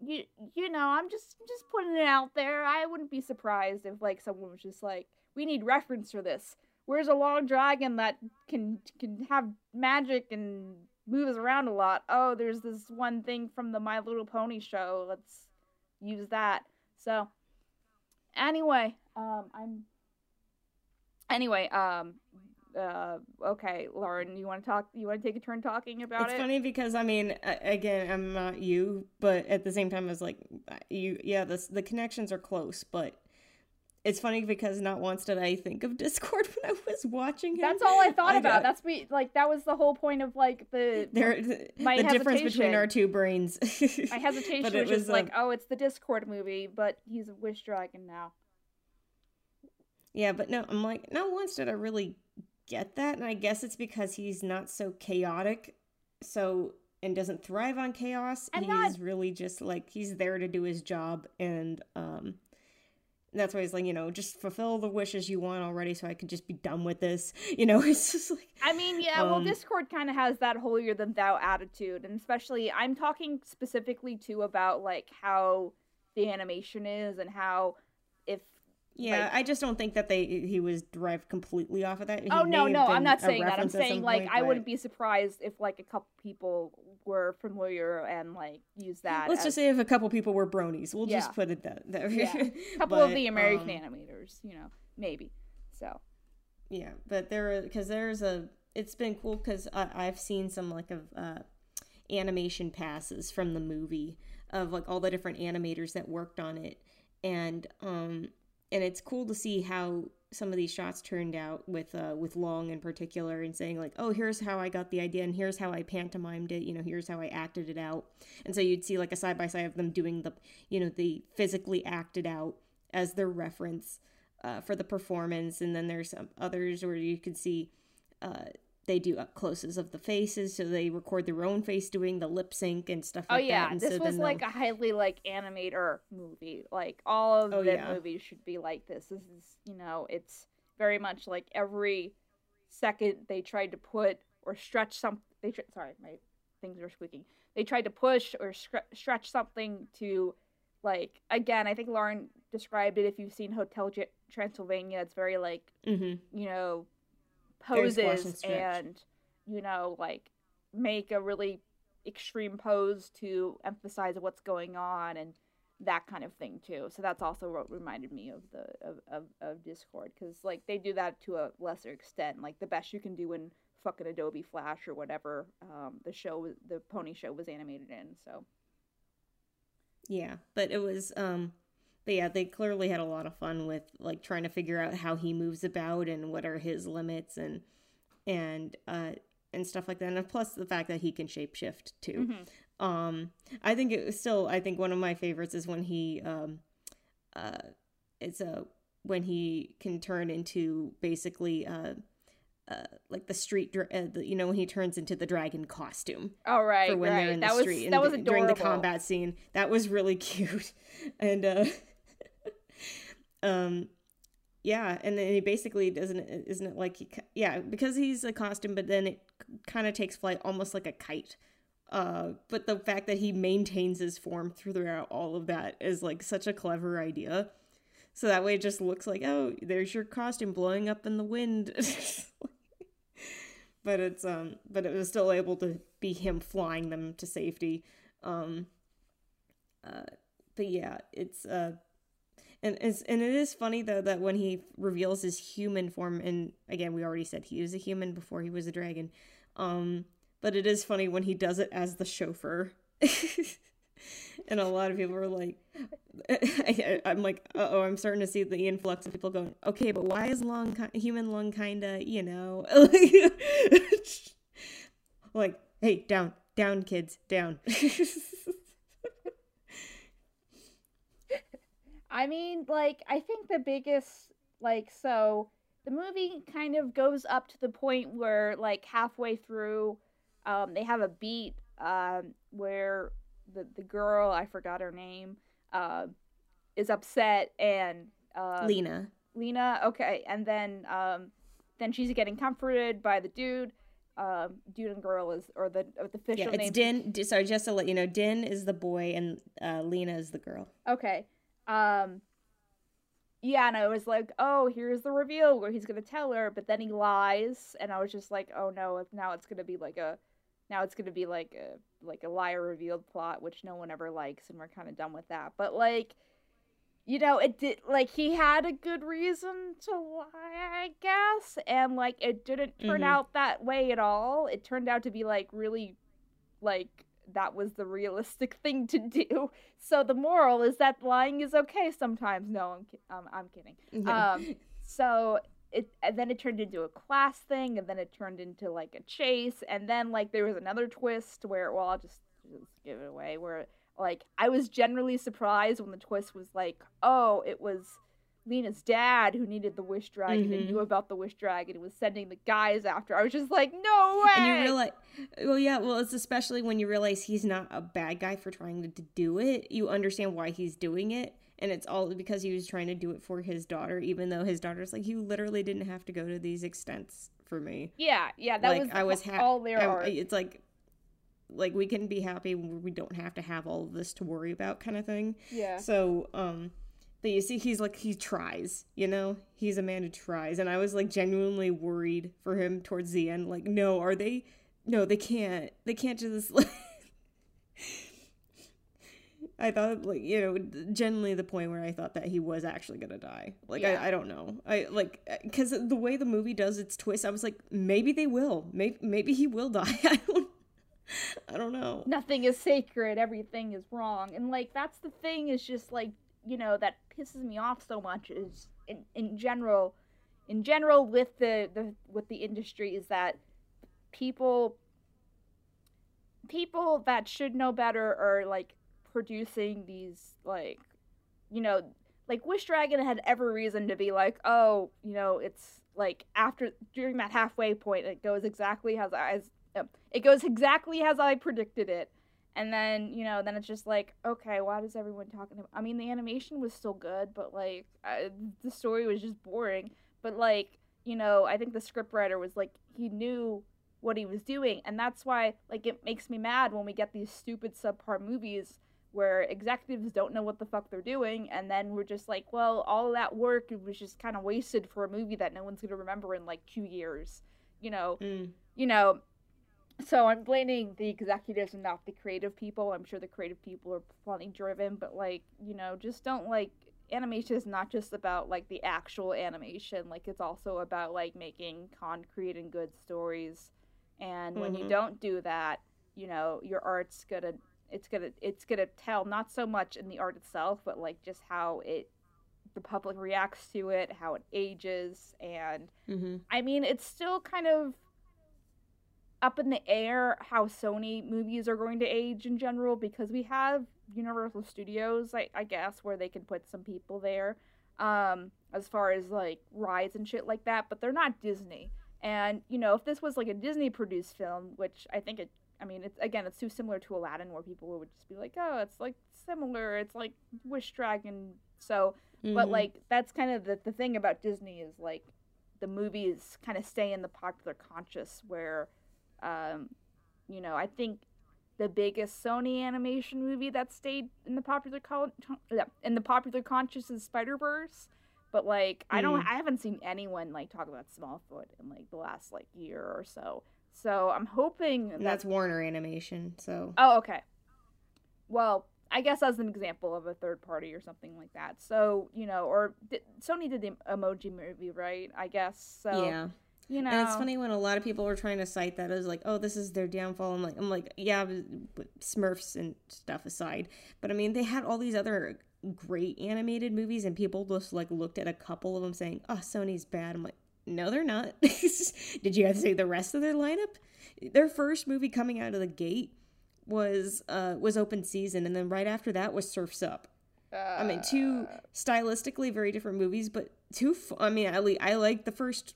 S2: you you know, I'm just just putting it out there. I wouldn't be surprised if like someone was just like, "We need reference for this. Where's a long dragon that can can have magic and moves around a lot? Oh, there's this one thing from the My Little Pony show. Let's use that." So, anyway, um I'm anyway, um uh, okay, Lauren, you want to talk? You want to take a turn talking about
S3: it's
S2: it?
S3: It's funny because I mean, again, I'm not you, but at the same time, I was like, you, yeah, the the connections are close, but it's funny because not once did I think of Discord when I was watching him.
S2: That's all I thought I about. Got, That's me. Like that was the whole point of like the
S3: there, the, my the difference between our two brains.
S2: my hesitation was, was just um, like, oh, it's the Discord movie, but he's a wish dragon now.
S3: Yeah, but no, I'm like, not once did I really get that, and I guess it's because he's not so chaotic, so and doesn't thrive on chaos. I'm he's not... really just like he's there to do his job, and um, that's why he's like, you know, just fulfill the wishes you want already, so I can just be done with this. You know, it's just like.
S2: I mean, yeah. Um, well, Discord kind of has that holier than thou attitude, and especially I'm talking specifically too about like how the animation is and how
S3: Yeah,
S2: Like-
S3: I just don't think that they he was derived completely off of that. He
S2: oh no, no, I'm not saying that. I'm saying like I
S3: but
S2: wouldn't be surprised if like a couple people were familiar and like use that.
S3: Let's
S2: as-
S3: just say if a couple people were bronies, we'll
S2: Yeah.
S3: just put it that there.
S2: yeah, a couple of the American
S3: um,
S2: animators, you know, maybe. So
S3: Yeah, but there because there's a it's been cool because I've seen some like of uh, animation passes from the movie of like all the different animators that worked on it, and um and it's cool to see how some of these shots turned out with uh with Long in particular and saying like oh here's how I got the idea and here's how I pantomimed it you know here's how I acted it out. And so you'd see like a side by side of them doing the you know the physically acted out as their reference uh, for the performance, and then there's some others where you can see uh, they do up closes of the faces, so they record their own face doing the lip sync and stuff
S2: Oh
S3: like
S2: yeah,
S3: that. And
S2: this
S3: so
S2: was like a highly like animator movie. Like all of
S3: Oh,
S2: the
S3: yeah.
S2: movies should be like this. This is you know, it's very much like every second they tried to put or stretch some. They tr- sorry, my things are squeaking. They tried to push or scr- stretch something to like again. I think Lauren described it. If you've seen Hotel J- Transylvania, it's very like
S3: Mhm.
S2: you know poses
S3: and
S2: and you know like make a really extreme pose to emphasize what's going on and that kind of thing too. So that's also what reminded me of the of, of, of discord because like they do that to a lesser extent like the best you can do in fucking adobe flash or whatever um, the show the pony show was animated in so.
S3: Yeah, but it was um but yeah, they clearly had a lot of fun with like trying to figure out how he moves about and what are his limits and and uh and stuff like that. And plus the fact that he can shapeshift too.
S2: Mhm.
S3: Um I think it was still I think one of my favorites is when he um uh it's a when he can turn into basically uh uh, like the street, dra- uh, the, you know, when he turns into the dragon costume
S2: all right
S3: for when
S2: right
S3: they're in the
S2: that was
S3: street
S2: that
S3: and
S2: was adorable
S3: during the combat scene. That was really cute, and uh, um, yeah, and then he basically doesn't isn't it like he yeah because he's a costume, but then it kind of takes flight almost like a kite. Uh, but the fact that he maintains his form throughout all of that is like such a clever idea. So that way it just looks like, oh, there's your costume blowing up in the wind. but it's um but it was still able to be him flying them to safety. Um uh but yeah, it's uh and it's and it is funny though that when he reveals his human form and again we already said he was a human before he was a dragon. Um but it is funny when he does it as the chauffeur. and a lot of people are like I, am like oh i'm starting to see the influx of people going okay but why is long ki- human lung kind of you know like hey down down kids down
S2: I mean, like, I think the biggest, like, so the movie kind of goes up to the point where, like, halfway through, um, they have a beat, um, where the the girl, I forgot her name, uh, is upset and, uh,
S3: lena
S2: Lena, okay, and then, um, then she's getting comforted by the dude. Um, dude and girl is, or the or the official
S3: yeah it's
S2: name.
S3: din sorry just to let you know din is the boy and uh, lena is the girl
S2: Okay. Um Yeah, and I was like, "Oh, here's the reveal where he's going to tell her," but then he lies, and I was just like, "Oh no, now it's going to be like a now it's to be like a like a liar revealed plot, which no one ever likes and we're kind of done with that." But like you know, it did like he had a good reason to lie, I guess, and like it didn't turn
S3: Mhm.
S2: out that way at all. It turned out to be like really like that was the realistic thing to do. So the moral is that lying is okay sometimes. No, I'm ki- um, I'm kidding. Um, so it and then it turned into a class thing, and then it turned into like a chase, and then like there was another twist where well I'll just, just give it away where like I was generally surprised when the twist was like oh it was Lena's dad who needed the wish dragon and
S3: Mhm.
S2: knew about the wish dragon and was sending the guys after. I was just like no way.
S3: and you realize well yeah well it's especially when you realize he's not a bad guy for trying to, to do it you understand why he's doing it and it's all because he was trying to do it for his daughter even though his daughter's like you literally didn't have to go to these extents for me
S2: yeah, yeah, that
S3: like
S2: was
S3: i was
S2: ha-
S3: happy
S2: all there are.
S3: it's like like we can be happy when we don't have to have all of this to worry about kind of thing
S2: yeah.
S3: so um But you see, he's like he tries, you know. He's a man who tries, and I was like genuinely worried for him towards the end. Like, no, are they? No, they can't. They can't just. I thought, like, you know, generally the point where I thought that he was actually gonna die. Like,
S2: Yeah.
S3: I, I don't know. I like because the way the movie does its twist, I was like, maybe they will. Maybe maybe he will die. I don't. I don't know.
S2: nothing is sacred everything is wrong and like that's the thing is just like you know that pisses me off so much is in, in general in general with the, the with the industry is that people people that should know better are like producing these like you know like wish dragon had every reason to be like oh you know it's like after during that halfway point it goes exactly as i as um, it goes exactly as I predicted it. And then, you know, then it's just like, okay, why does everyone talking about? I mean, the animation was still good, but like, uh, the story was just boring. But like, you know, I think the scriptwriter was like, he knew what he was doing, and that's why, like, it makes me mad when we get these stupid subpar movies where executives don't know what the fuck they're doing, and then we're just like, well, all that work was just kind of wasted for a movie that no one's gonna remember in like two years. You know,
S3: Mm.
S2: you know, so I'm blaming the executives and not the creative people. I'm sure the creative people are plenty driven, but like, you know, just don't like animation is not just about like the actual animation. Like it's also about like making concrete and good stories. And when you
S3: Mhm.
S2: don't do that, you know, your art's gonna it's gonna it's gonna tell not so much in the art itself, but like just how it the public reacts to it, how it ages, and
S3: Mm-hmm.
S2: I mean, it's still kind of up in the air how Sony movies are going to age in general because we have Universal Studios, I, I guess, where they can put some people there um, as far as like rides and shit like that, but they're not Disney. And, you know, if this was like a Disney produced film, which I think it, I mean, it's again, it's too similar to Aladdin where people would just be like, oh, it's like similar, it's like Wish Dragon. So, but
S3: Mhm.
S2: like that's kind of the, the thing about disney is like the movies kind of stay in the popular conscious where um you know i think the biggest sony animation movie that stayed in the popular con- yeah, in the popular conscious is spider-verse but like i don't
S3: Mm.
S2: i haven't seen anyone like talk about smallfoot in like the last like year or so so i'm hoping that
S3: that's Warner Animation, so
S2: Oh, okay. Well, I guess as an example of a third party or something like that. So, you know, or di- Sony did the emoji movie, right? I guess. So,
S3: yeah.
S2: You know.
S3: And it's funny when a lot of people were trying to cite that as like, oh, this is their downfall. I'm like, I'm like, yeah, Smurfs and stuff aside, but I mean, they had all these other great animated movies, and people just like looked at a couple of them saying, oh, Sony's bad. I'm like, no, they're not. Did you have to say the rest of their lineup? Their first movie coming out of the gate was uh was Open Season, and then right after that was Surfs Up. I mean, two
S2: Uh.
S3: stylistically very different movies, but two. I mean, I I like the first.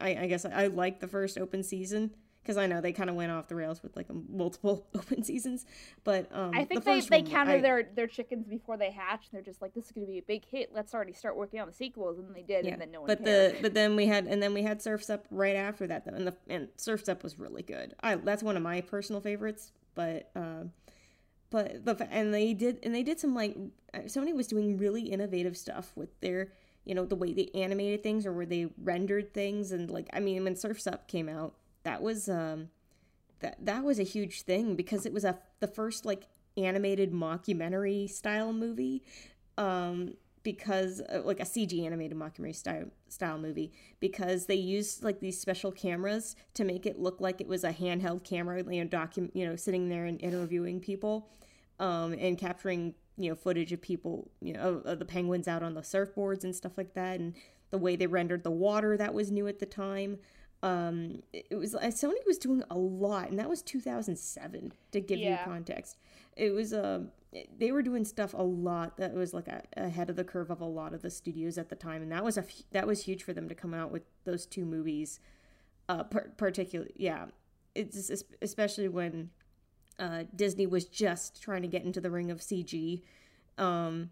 S3: I, I guess I, I like the first open season because I know they kind of went off the rails with like a multiple open seasons. But um,
S2: I think
S3: the
S2: they, they counted
S3: I-
S2: their, their chickens before they hatched. They're just like, this is going to be a big hit. Let's already start working on the sequels. And they did,
S3: Yeah,
S2: and then no one
S3: but
S2: cared.
S3: the but then we had and then we had Surfs Up right after that though, and the and Surfs Up was really good. I that's one of my personal favorites. But um, but the and they did and they did some like uh, Sony was doing really innovative stuff with their you know the way they animated things or where they rendered things and like I mean when Surfs Up came out that was um that that was a huge thing because it was a the first like animated mockumentary style movie um because uh, like a CG animated mockumentary style style movie because they used like these special cameras to make it look like it was a handheld camera you know docu- you know sitting there and interviewing people um and capturing you know footage of people you know of, of the penguins out on the surfboards and stuff like that and the way they rendered the water that was new at the time. Um it was uh, sony was doing a lot and that was 2007 to give
S2: Yeah.
S3: you context. It was um they were doing stuff a lot that was like a, ahead of the curve of a lot of the studios at the time and that was a that was huge for them to come out with those two movies uh par- particularly yeah. It's especially when uh disney was just trying to get into the ring of cg um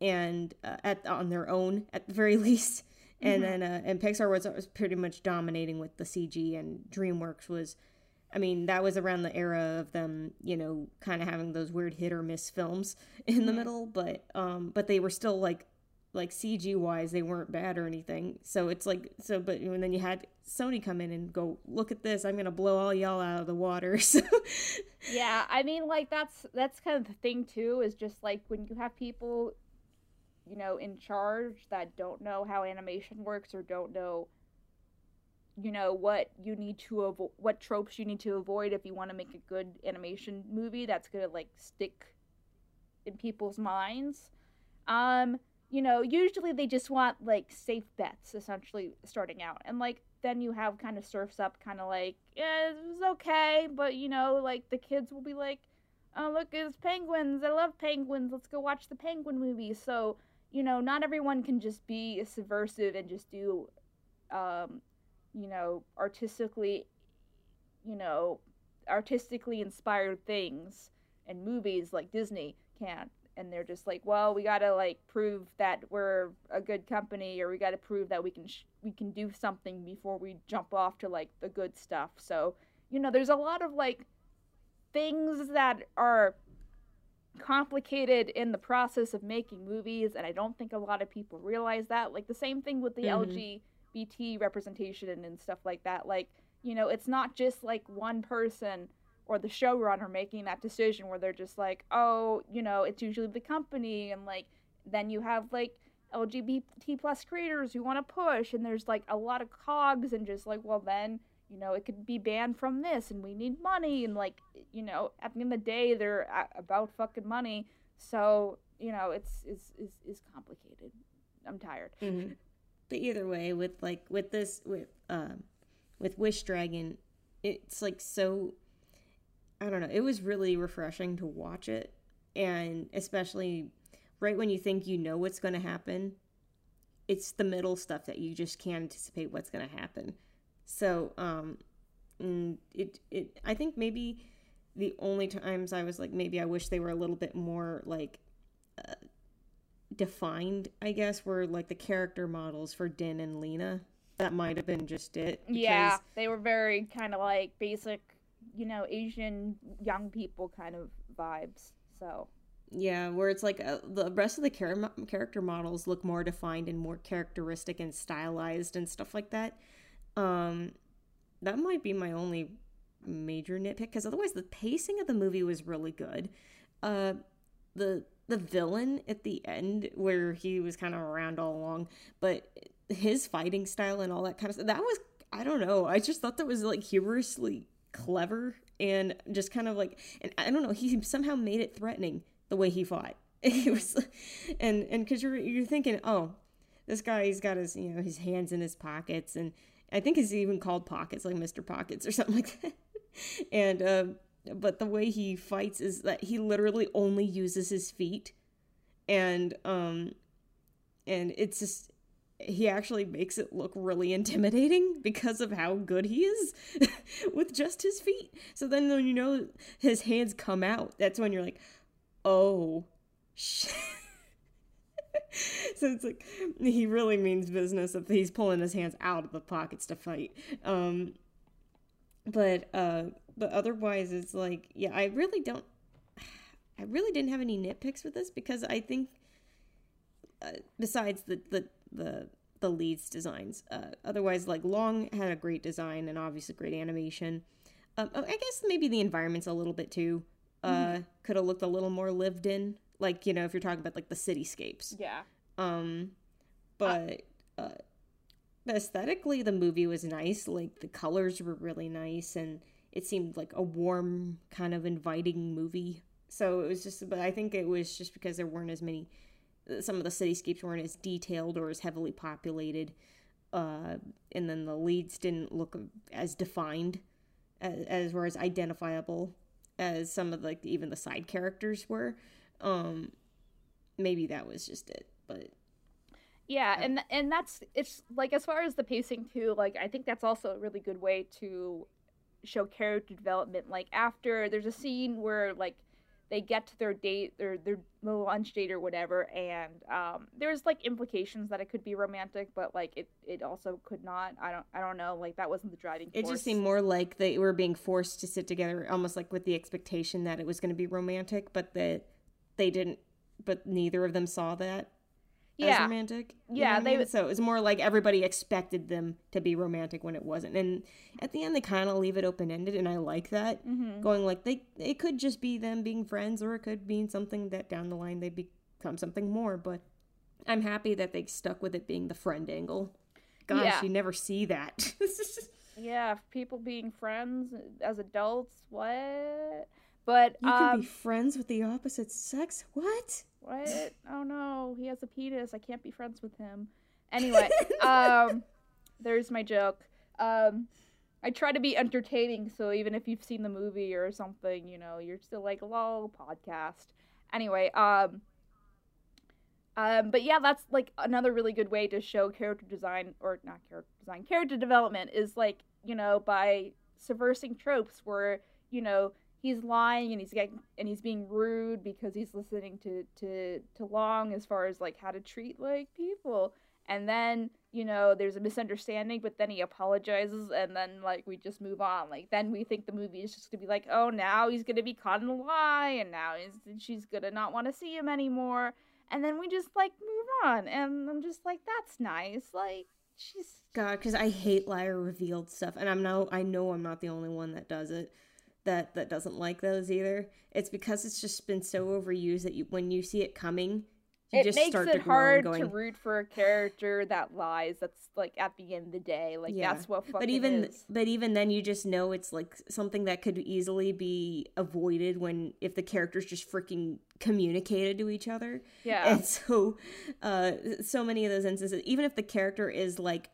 S3: and uh, at on their own at the very least. And then uh, and Pixar was, was pretty much dominating with the CG and DreamWorks was I mean that was around the era of them you know kind of having those weird hit or miss films in the middle but um but they were still like like CG wise, they weren't bad or anything. So it's like so, but and then you had Sony come in and go, look at this, I'm gonna blow all y'all out of the water. So
S2: yeah, I mean, like that's that's kind of the thing too. Is just like when you have people, you know, in charge that don't know how animation works or don't know, you know, what you need to avoid, what tropes you need to avoid if you want to make a good animation movie that's gonna like stick in people's minds. Um, you know, usually they just want like safe bets essentially starting out. And like then you have kind of surfs up kind of like, yeah, it was okay, but you know, like the kids will be like, "Oh, look, it's penguins. I love penguins. Let's go watch the penguin movie." So, you know, not everyone can just be subversive and just do um, you know, artistically you know, artistically inspired things and movies like Disney can and they're just like, well, we gotta like prove that we're a good company, or we gotta prove that we can sh- we can do something before we jump off to like the good stuff. So you know, there's a lot of like things that are complicated in the process of making movies, and I don't think a lot of people realize that. Like the same thing with the mm-hmm. LGBT representation and, and stuff like that. Like you know, it's not just like one person or the showrunner making that decision where they're just like, oh, you know, it's usually the company, and like then you have like LGBT plus creators who want to push, and there's like a lot of cogs, and just like, well, then you know, it could be banned from this, and we need money, and like, you know, at the end of the day, they're about fucking money, so you know, it's is is is complicated. I'm tired.
S3: Mm-hmm. But either way, with like with this with um with Wish Dragon, it's like so I don't know. It was really refreshing to watch it, and especially right when you think you know what's going to happen, it's the middle stuff that you just can't anticipate what's going to happen. So, um, it it I think maybe the only times I was like maybe I wish they were a little bit more like uh, defined. I guess were like the character models for Din and Lena. That might have been just it.
S2: Yeah, they were very kind of like basic you know Asian young people kind of vibes. So
S3: yeah, where it's like uh, the rest of the char- character models look more defined and more characteristic and stylized and stuff like that. Um, that might be my only major nitpick because otherwise the pacing of the movie was really good. Uh, the the villain at the end where he was kind of around all along, but his fighting style and all that kind of stuff that was I don't know. I just thought that was like humorously clever and just kind of like and I don't know, he somehow made it threatening the way he fought. It was and and cuz you're you're thinking, "Oh, this guy he's got his, you know, his hands in his pockets and I think he's even called pockets like Mr. Pockets or something like that." and uh, but the way he fights is that he literally only uses his feet and um and it's just he actually makes it look really intimidating because of how good he is with just his feet. So then when you know his hands come out, that's when you're like, oh, shit. so it's like he really means business if he's pulling his hands out of the pockets to fight. Um, but uh, but otherwise, it's like yeah, I really don't. I really didn't have any nitpicks with this because I think, uh, besides the the the the leads designs. Uh, otherwise, like Long had a great design and obviously great animation. Um, I guess maybe the environment's a little bit too. Uh, mm-hmm. Could have looked a little more lived in, like you know, if you're talking about like the cityscapes.
S2: Yeah.
S3: Um, but uh, aesthetically, the movie was nice. Like the colors were really nice, and it seemed like a warm, kind of inviting movie. So it was just, but I think it was just because there weren't as many some of the cityscapes weren't as detailed or as heavily populated, uh, and then the leads didn't look as defined as, as were as identifiable as some of like even the side characters were. Um, maybe that was just it, but
S2: yeah, and and that's it's like as far as the pacing too. Like I think that's also a really good way to show character development. Like after there's a scene where like they get to their date their their lunch date or whatever and um, there's like implications that it could be romantic but like it it also could not. I don't i don't know. Like that wasn't the driving
S3: force. it just seemed more like they were being forced to sit together almost like with the expectation that it was going to be romantic but that they didn't but neither of them saw that yeah. as romantic.
S2: Yeah, they
S3: mean? so it was more like everybody expected them to be romantic when it wasn't. And at the end, they kind of leave it open ended, and I like that.
S2: Mm-hmm.
S3: Going like they it could just be them being friends, or it could mean something that down the line they become something more. But I'm happy that they stuck with it being the friend angle. Gosh, yeah. you never see that.
S2: yeah, people being friends as adults. What? But
S3: you
S2: um,
S3: can be friends with the opposite sex. What?
S2: What? Oh no, he has a penis. I can't be friends with him. Anyway, um, there's my joke. Um, I try to be entertaining, so even if you've seen the movie or something, you know, you're still like, lol, podcast. Anyway, um, um, but yeah, that's like another really good way to show character design, or not character design, character development is like, you know, by subversing tropes where, you know, he's lying and he's getting and he's being rude because he's listening to to to Long as far as like how to treat like people. And then, you know, there's a misunderstanding, but then he apologizes and then like we just move on. Like then we think the movie is just gonna be like, oh now he's gonna be caught in a lie and now he's she's gonna not want to see him anymore. And then we just like move on. And I'm just like, that's nice. Like she's
S3: God, because I hate liar revealed stuff, and I'm no, I know I'm not the only one that does it that that doesn't like those either. It's because it's just been so overused that you when you see it coming, you
S2: it
S3: just
S2: makes
S3: start
S2: it
S3: to
S2: hard
S3: going,
S2: to root for a character that lies. That's like at the end of the day, like yeah. that's what.
S3: But even
S2: is.
S3: but even then, you just know it's like something that could easily be avoided when if the characters just freaking communicated to each other.
S2: Yeah.
S3: And so, uh, so many of those instances, even if the character is like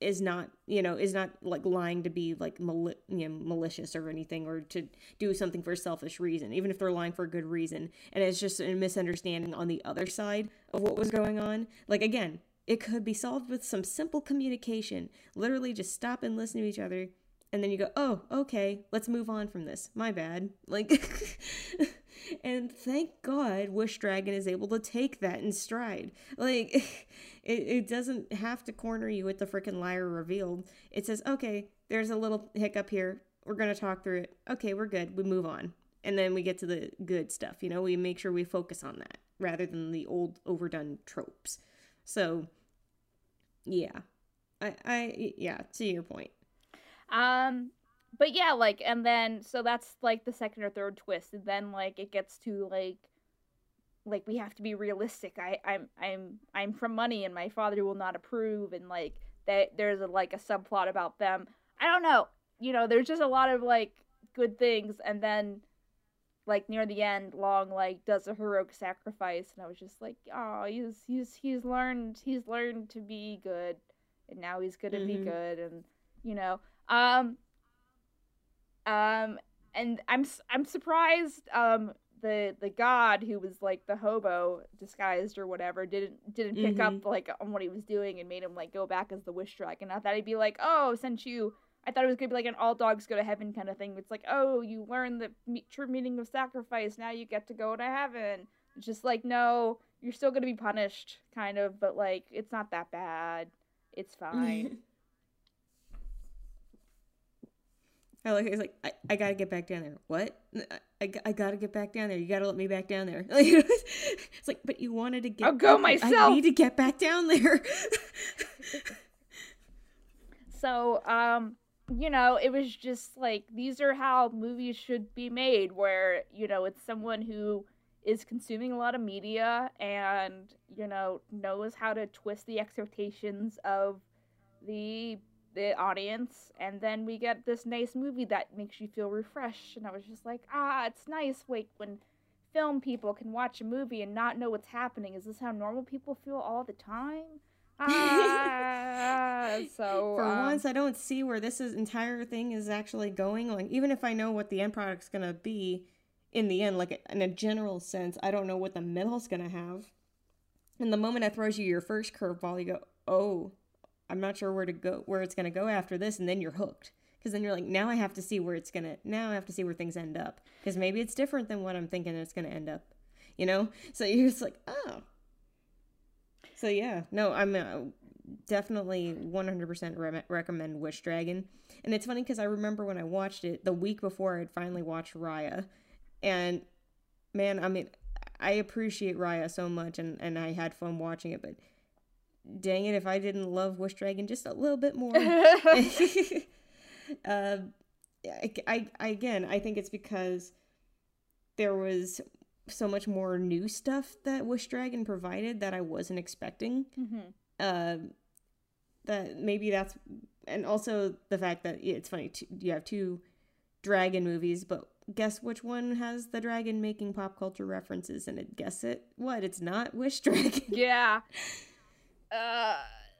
S3: is not you know is not like lying to be like you know, malicious or anything or to do something for a selfish reason even if they're lying for a good reason. And it's just a misunderstanding on the other side of what was going on. Like again it could be solved with some simple communication. Literally just stop and listen to each other and then you go oh okay let's move on from this. My bad. Like and thank god wish dragon is able to take that in stride. Like it, it doesn't have to corner you with the freaking liar revealed it says okay there's a little hiccup here. We're gonna talk through it. Okay we're good. We move on. And then we get to the good stuff you know? We make sure we focus on that rather than the old overdone tropes. So yeah. I i yeah to your point.
S2: Um but yeah, like, and then so that's like the second or third twist, and then like it gets to like, like we have to be realistic. I I'm I'm I'm from money, and my father will not approve, and like that there's a like a subplot about them. I don't know, you know, there's just a lot of like good things, and then like near the end, Long like does a heroic sacrifice, and I was just like, oh, he's he's he's learned he's learned to be good, and now he's gonna mm-hmm. be good, and you know, um um, and I'm I'm surprised um the the god who was like the hobo disguised or whatever didn't didn't pick mm-hmm. up like on what he was doing and made him like go back as the wish dragon. I thought he'd be like, oh, since you. I thought it was gonna be like an all dogs go to heaven kind of thing. It's like, oh, you learn the me- true meaning of sacrifice. Now you get to go to heaven. It's just like, no, you're still gonna be punished, kind of, but like, it's not that bad. It's fine.
S3: I like he's like I, I gotta get back down there. What? I, I gotta get back down there. You gotta let me back down there. it's like, but you wanted to get.
S2: I'll go myself.
S3: I need to get back down there.
S2: so, um, you know, it was just like these are how movies should be made, where you know it's someone who is consuming a lot of media and you know knows how to twist the expectations of the the audience and then we get this nice movie that makes you feel refreshed. And i was just like ah it's nice wait when film people can watch a movie and not know what's happening. Is this how normal people feel all the time? Ah, so
S3: for um, once i don't see where this is, entire thing is actually going like even if i know what the end product's gonna be in the end like in a general sense i don't know what the middle's gonna have. And the moment it throws you your first curveball you go oh I'm not sure where to go, where it's going to go after this, and then you're hooked. Because then you're like, now I have to see where it's to, now I have to see where things end up. Because maybe it's different than what I'm thinking it's going to end up. You know? So you're just like, oh. So yeah, no, I'm uh, definitely 100% re- recommend Wish Dragon. And it's funny because I remember when I watched it the week before I'd finally watched Raya. And man, I mean, I appreciate Raya so much, and and I had fun watching it, but dang it, if I didn't love Wish Dragon just a little bit more. uh, I, I, I again, I think it's because there was so much more new stuff that Wish Dragon provided that I wasn't expecting.
S2: Mm-hmm.
S3: Uh, that maybe that's, and also the fact that it's funny you have two dragon movies, but guess which one has the dragon making pop culture references in it? Guess it. What? It's not Wish Dragon.
S2: Yeah. Uh,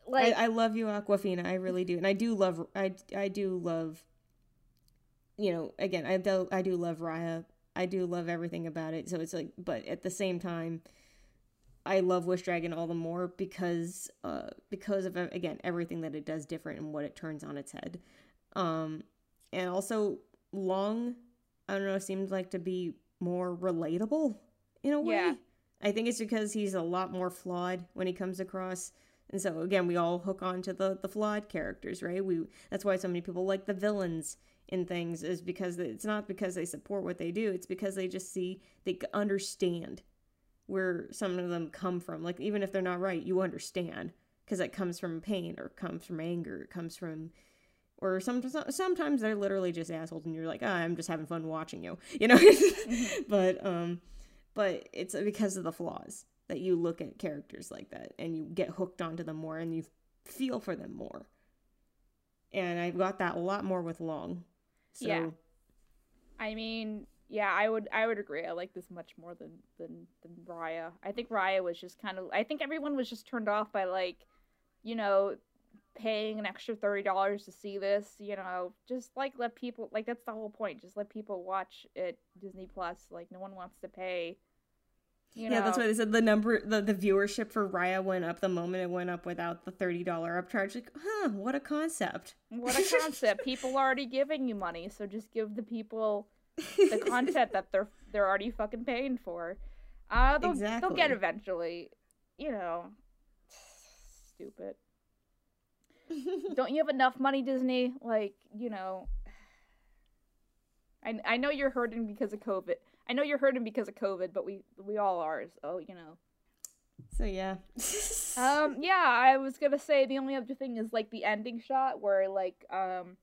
S2: like
S3: I, I love you, Awkwafina. I really do, and I do love. I I do love. You know, again, I do I do love Raya. I do love everything about it. So it's like, but at the same time, I love Wish Dragon all the more because uh because of again everything that it does different and what it turns on its head. Um, and also Long, I don't know, seems like to be more relatable in a way.
S2: Yeah.
S3: I think it's because he's a lot more flawed when he comes across. And so again, we all hook on to the the flawed characters, right? We that's why so many people like the villains in things is because it's not because they support what they do, it's because they just see they understand where some of them come from. Like even if they're not right, you understand because it comes from pain or comes from anger, it comes from or some, sometimes they're literally just assholes and you're like, oh, I'm just having fun watching you, you know? mm-hmm. But um but it's because of the flaws that you look at characters like that and you get hooked onto them more and you feel for them more. And I've got that a lot more with Long. So
S2: Yeah. I mean, yeah, I would I would agree. I like this much more than than than Raya. I think Raya was just kind of I think everyone was just turned off by like, you know, paying an extra thirty dollars to see this, you know, just like let people like that's the whole point. Just let people watch it Disney Plus. Like no one wants to pay. You know?
S3: Yeah, that's why they said the number the, the viewership for Raya went up the moment it went up without the thirty dollar upcharge. Like, huh, what a concept.
S2: What a concept. people are already giving you money, so just give the people the content that they're they're already fucking paying for. Uh they'll,
S3: exactly.
S2: they'll get eventually. You know. Stupid. don't you have enough money, Disney? Like, you know, I I know you're hurting because of COVID. I know you're hurting because of COVID, but we we all are. So you know.
S3: So yeah.
S2: um. Yeah, I was gonna say the only other thing is like the ending shot where like um,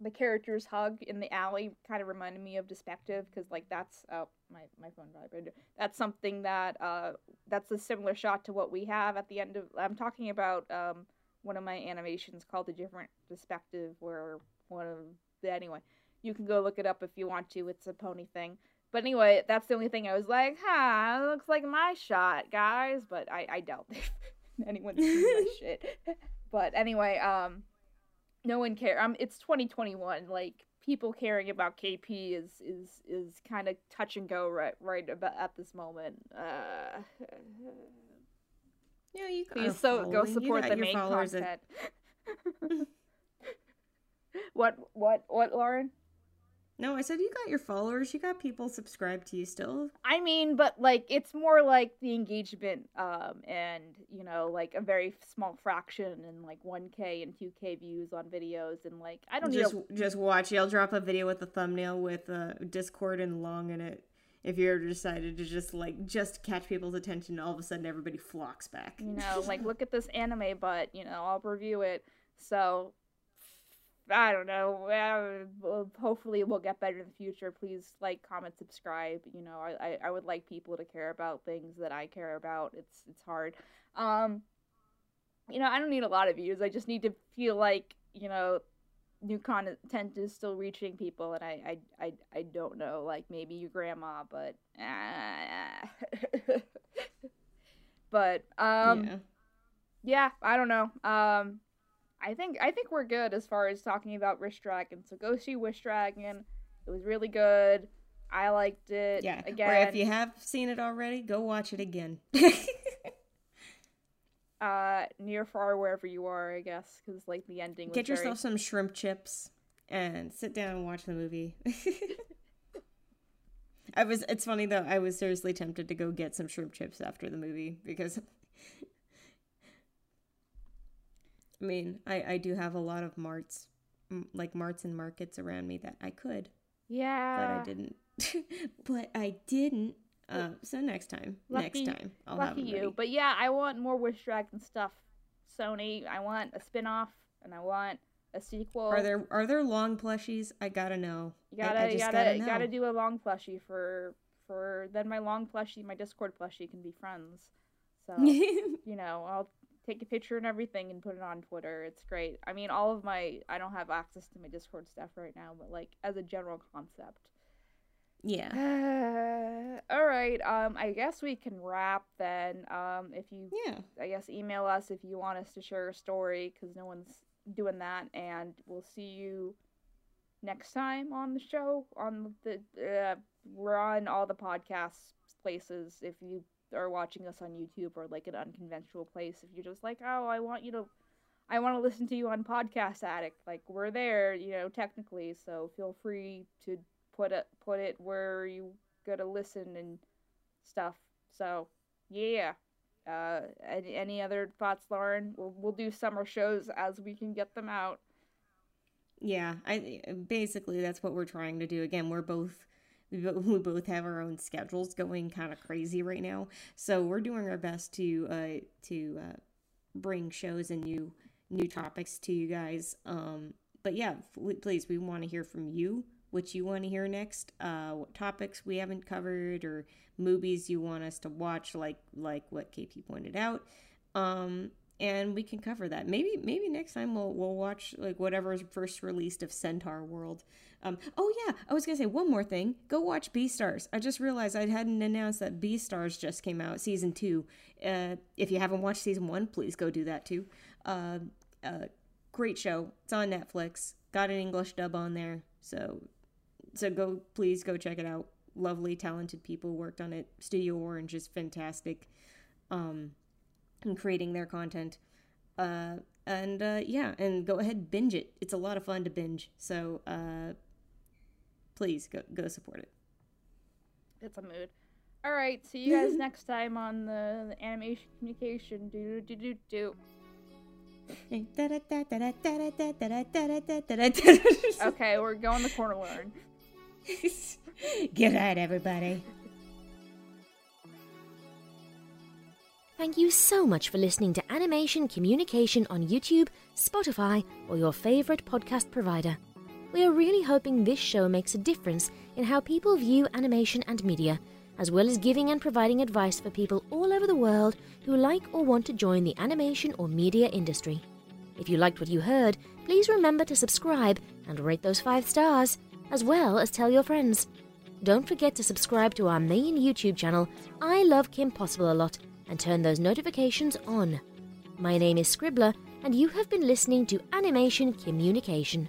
S2: the characters hug in the alley kind of reminded me of Despective because like that's oh my my phone vibrated. That's something that uh that's a similar shot to what we have at the end of. I'm talking about um one of my animations called The different perspective where one of the anyway you can go look it up if you want to it's a pony thing but anyway that's the only thing i was like huh looks like my shot guys but i i doubt if anyone's seen that shit but anyway um no one care um it's 2021 like people caring about kp is is is kind of touch and go right right about at this moment uh
S3: yeah, you
S2: please so go support the main content. what what what Lauren?
S3: No, I said you got your followers. You got people subscribed to you still.
S2: I mean, but like it's more like the engagement, um, and you know, like a very small fraction and like 1K and 2K views on videos, and like I don't
S3: just just watch. I'll drop a video with a thumbnail with uh, Discord and long in it if you ever decided to just like just catch people's attention all of a sudden everybody flocks back
S2: you know like look at this anime but you know i'll review it so i don't know uh, hopefully we'll get better in the future please like comment subscribe you know I, I would like people to care about things that i care about it's it's hard um you know i don't need a lot of views i just need to feel like you know new content is still reaching people and I I I, I don't know like maybe your grandma but uh, but um yeah. yeah. I don't know um I think I think we're good as far as talking about Wish Dragon. So go see Wish Dragon. It was really good. I liked it
S3: yeah
S2: again
S3: or if you have seen it already go watch it again.
S2: Uh near far wherever you are i guess because like the ending was.
S3: get
S2: very...
S3: yourself some shrimp chips and sit down and watch the movie. I was it's funny though i was seriously tempted to go get some shrimp chips after the movie because i mean i i do have a lot of marts like marts and markets around me that i could
S2: yeah
S3: but i didn't but i didn't Uh, so next time,
S2: Lucky-
S3: next time, I'll
S2: Lucky you.
S3: ready.
S2: But yeah, I want more Wish Dragon stuff. Sony, I want a spin off and I want a sequel.
S3: Are there are there long plushies? I gotta know.
S2: You gotta,
S3: I,
S2: you
S3: just
S2: gotta,
S3: gotta
S2: gotta do a long plushie for, for then my long plushie, my Discord plushie can be friends. So you know, I'll take a picture and everything and put it on Twitter. It's great. I mean, all of my, I don't have access to my Discord stuff right now, but like as a general concept.
S3: yeah.
S2: all right. Um, I guess we can wrap then. Um, if you
S3: Yeah.
S2: I guess email us if you want us to share a story because no one's doing that, and we'll see you next time on the show. On the uh, we're on all the podcast places. If you are watching us on YouTube or like an unconventional place, if you're just like, oh, I want you to, I want to listen to you on Podcast Addict, like we're there, you know, technically. So feel free to put it put it where you gotta listen and stuff. So yeah. Uh, any, any other thoughts, Lauren? We'll we'll do summer shows as we can get them out.
S3: Yeah, I basically that's what we're trying to do. Again, we're both we both have our own schedules going kind of crazy right now, so we're doing our best to uh to uh bring shows and new new topics to you guys. Um, but yeah, please, we want to hear from you. What you want to hear next? Uh, what topics we haven't covered or movies you want us to watch, like like what KP pointed out. Um, and we can cover that. Maybe maybe next time we'll we'll watch like whatever's first released of Centaurworld. Um, oh yeah, I was gonna say one more thing. Go watch Beastars. I just realized I hadn't announced that Beastars just came out, season two. Uh, if you haven't watched season one, please go do that too. Uh, uh, great show. It's on Netflix. Got an English dub on there, so so go please go check it out. Lovely, talented people worked on it. Studio Orange is fantastic. Um, in creating their content. Uh, and uh, yeah, and go ahead binge it. It's a lot of fun to binge. So uh, please go go support it.
S2: It's a mood. All right, see you guys next time on the, the animation communication. Do do do do. Okay, we're going the corner.
S3: Good night, everybody.
S1: Thank you so much for listening to Animation Communication on YouTube, Spotify, or your favorite podcast provider. We are really hoping this show makes a difference in how people view animation and media, as well as giving and providing advice for people all over the world who like or want to join the animation or media industry. If you liked what you heard, please remember to subscribe and rate those five stars, as well as tell your friends. Don't forget to subscribe to our main YouTube channel, I Love Kim Possible a Lot, and turn those notifications on. My name is Scribbler, and you have been listening to Animation Communication.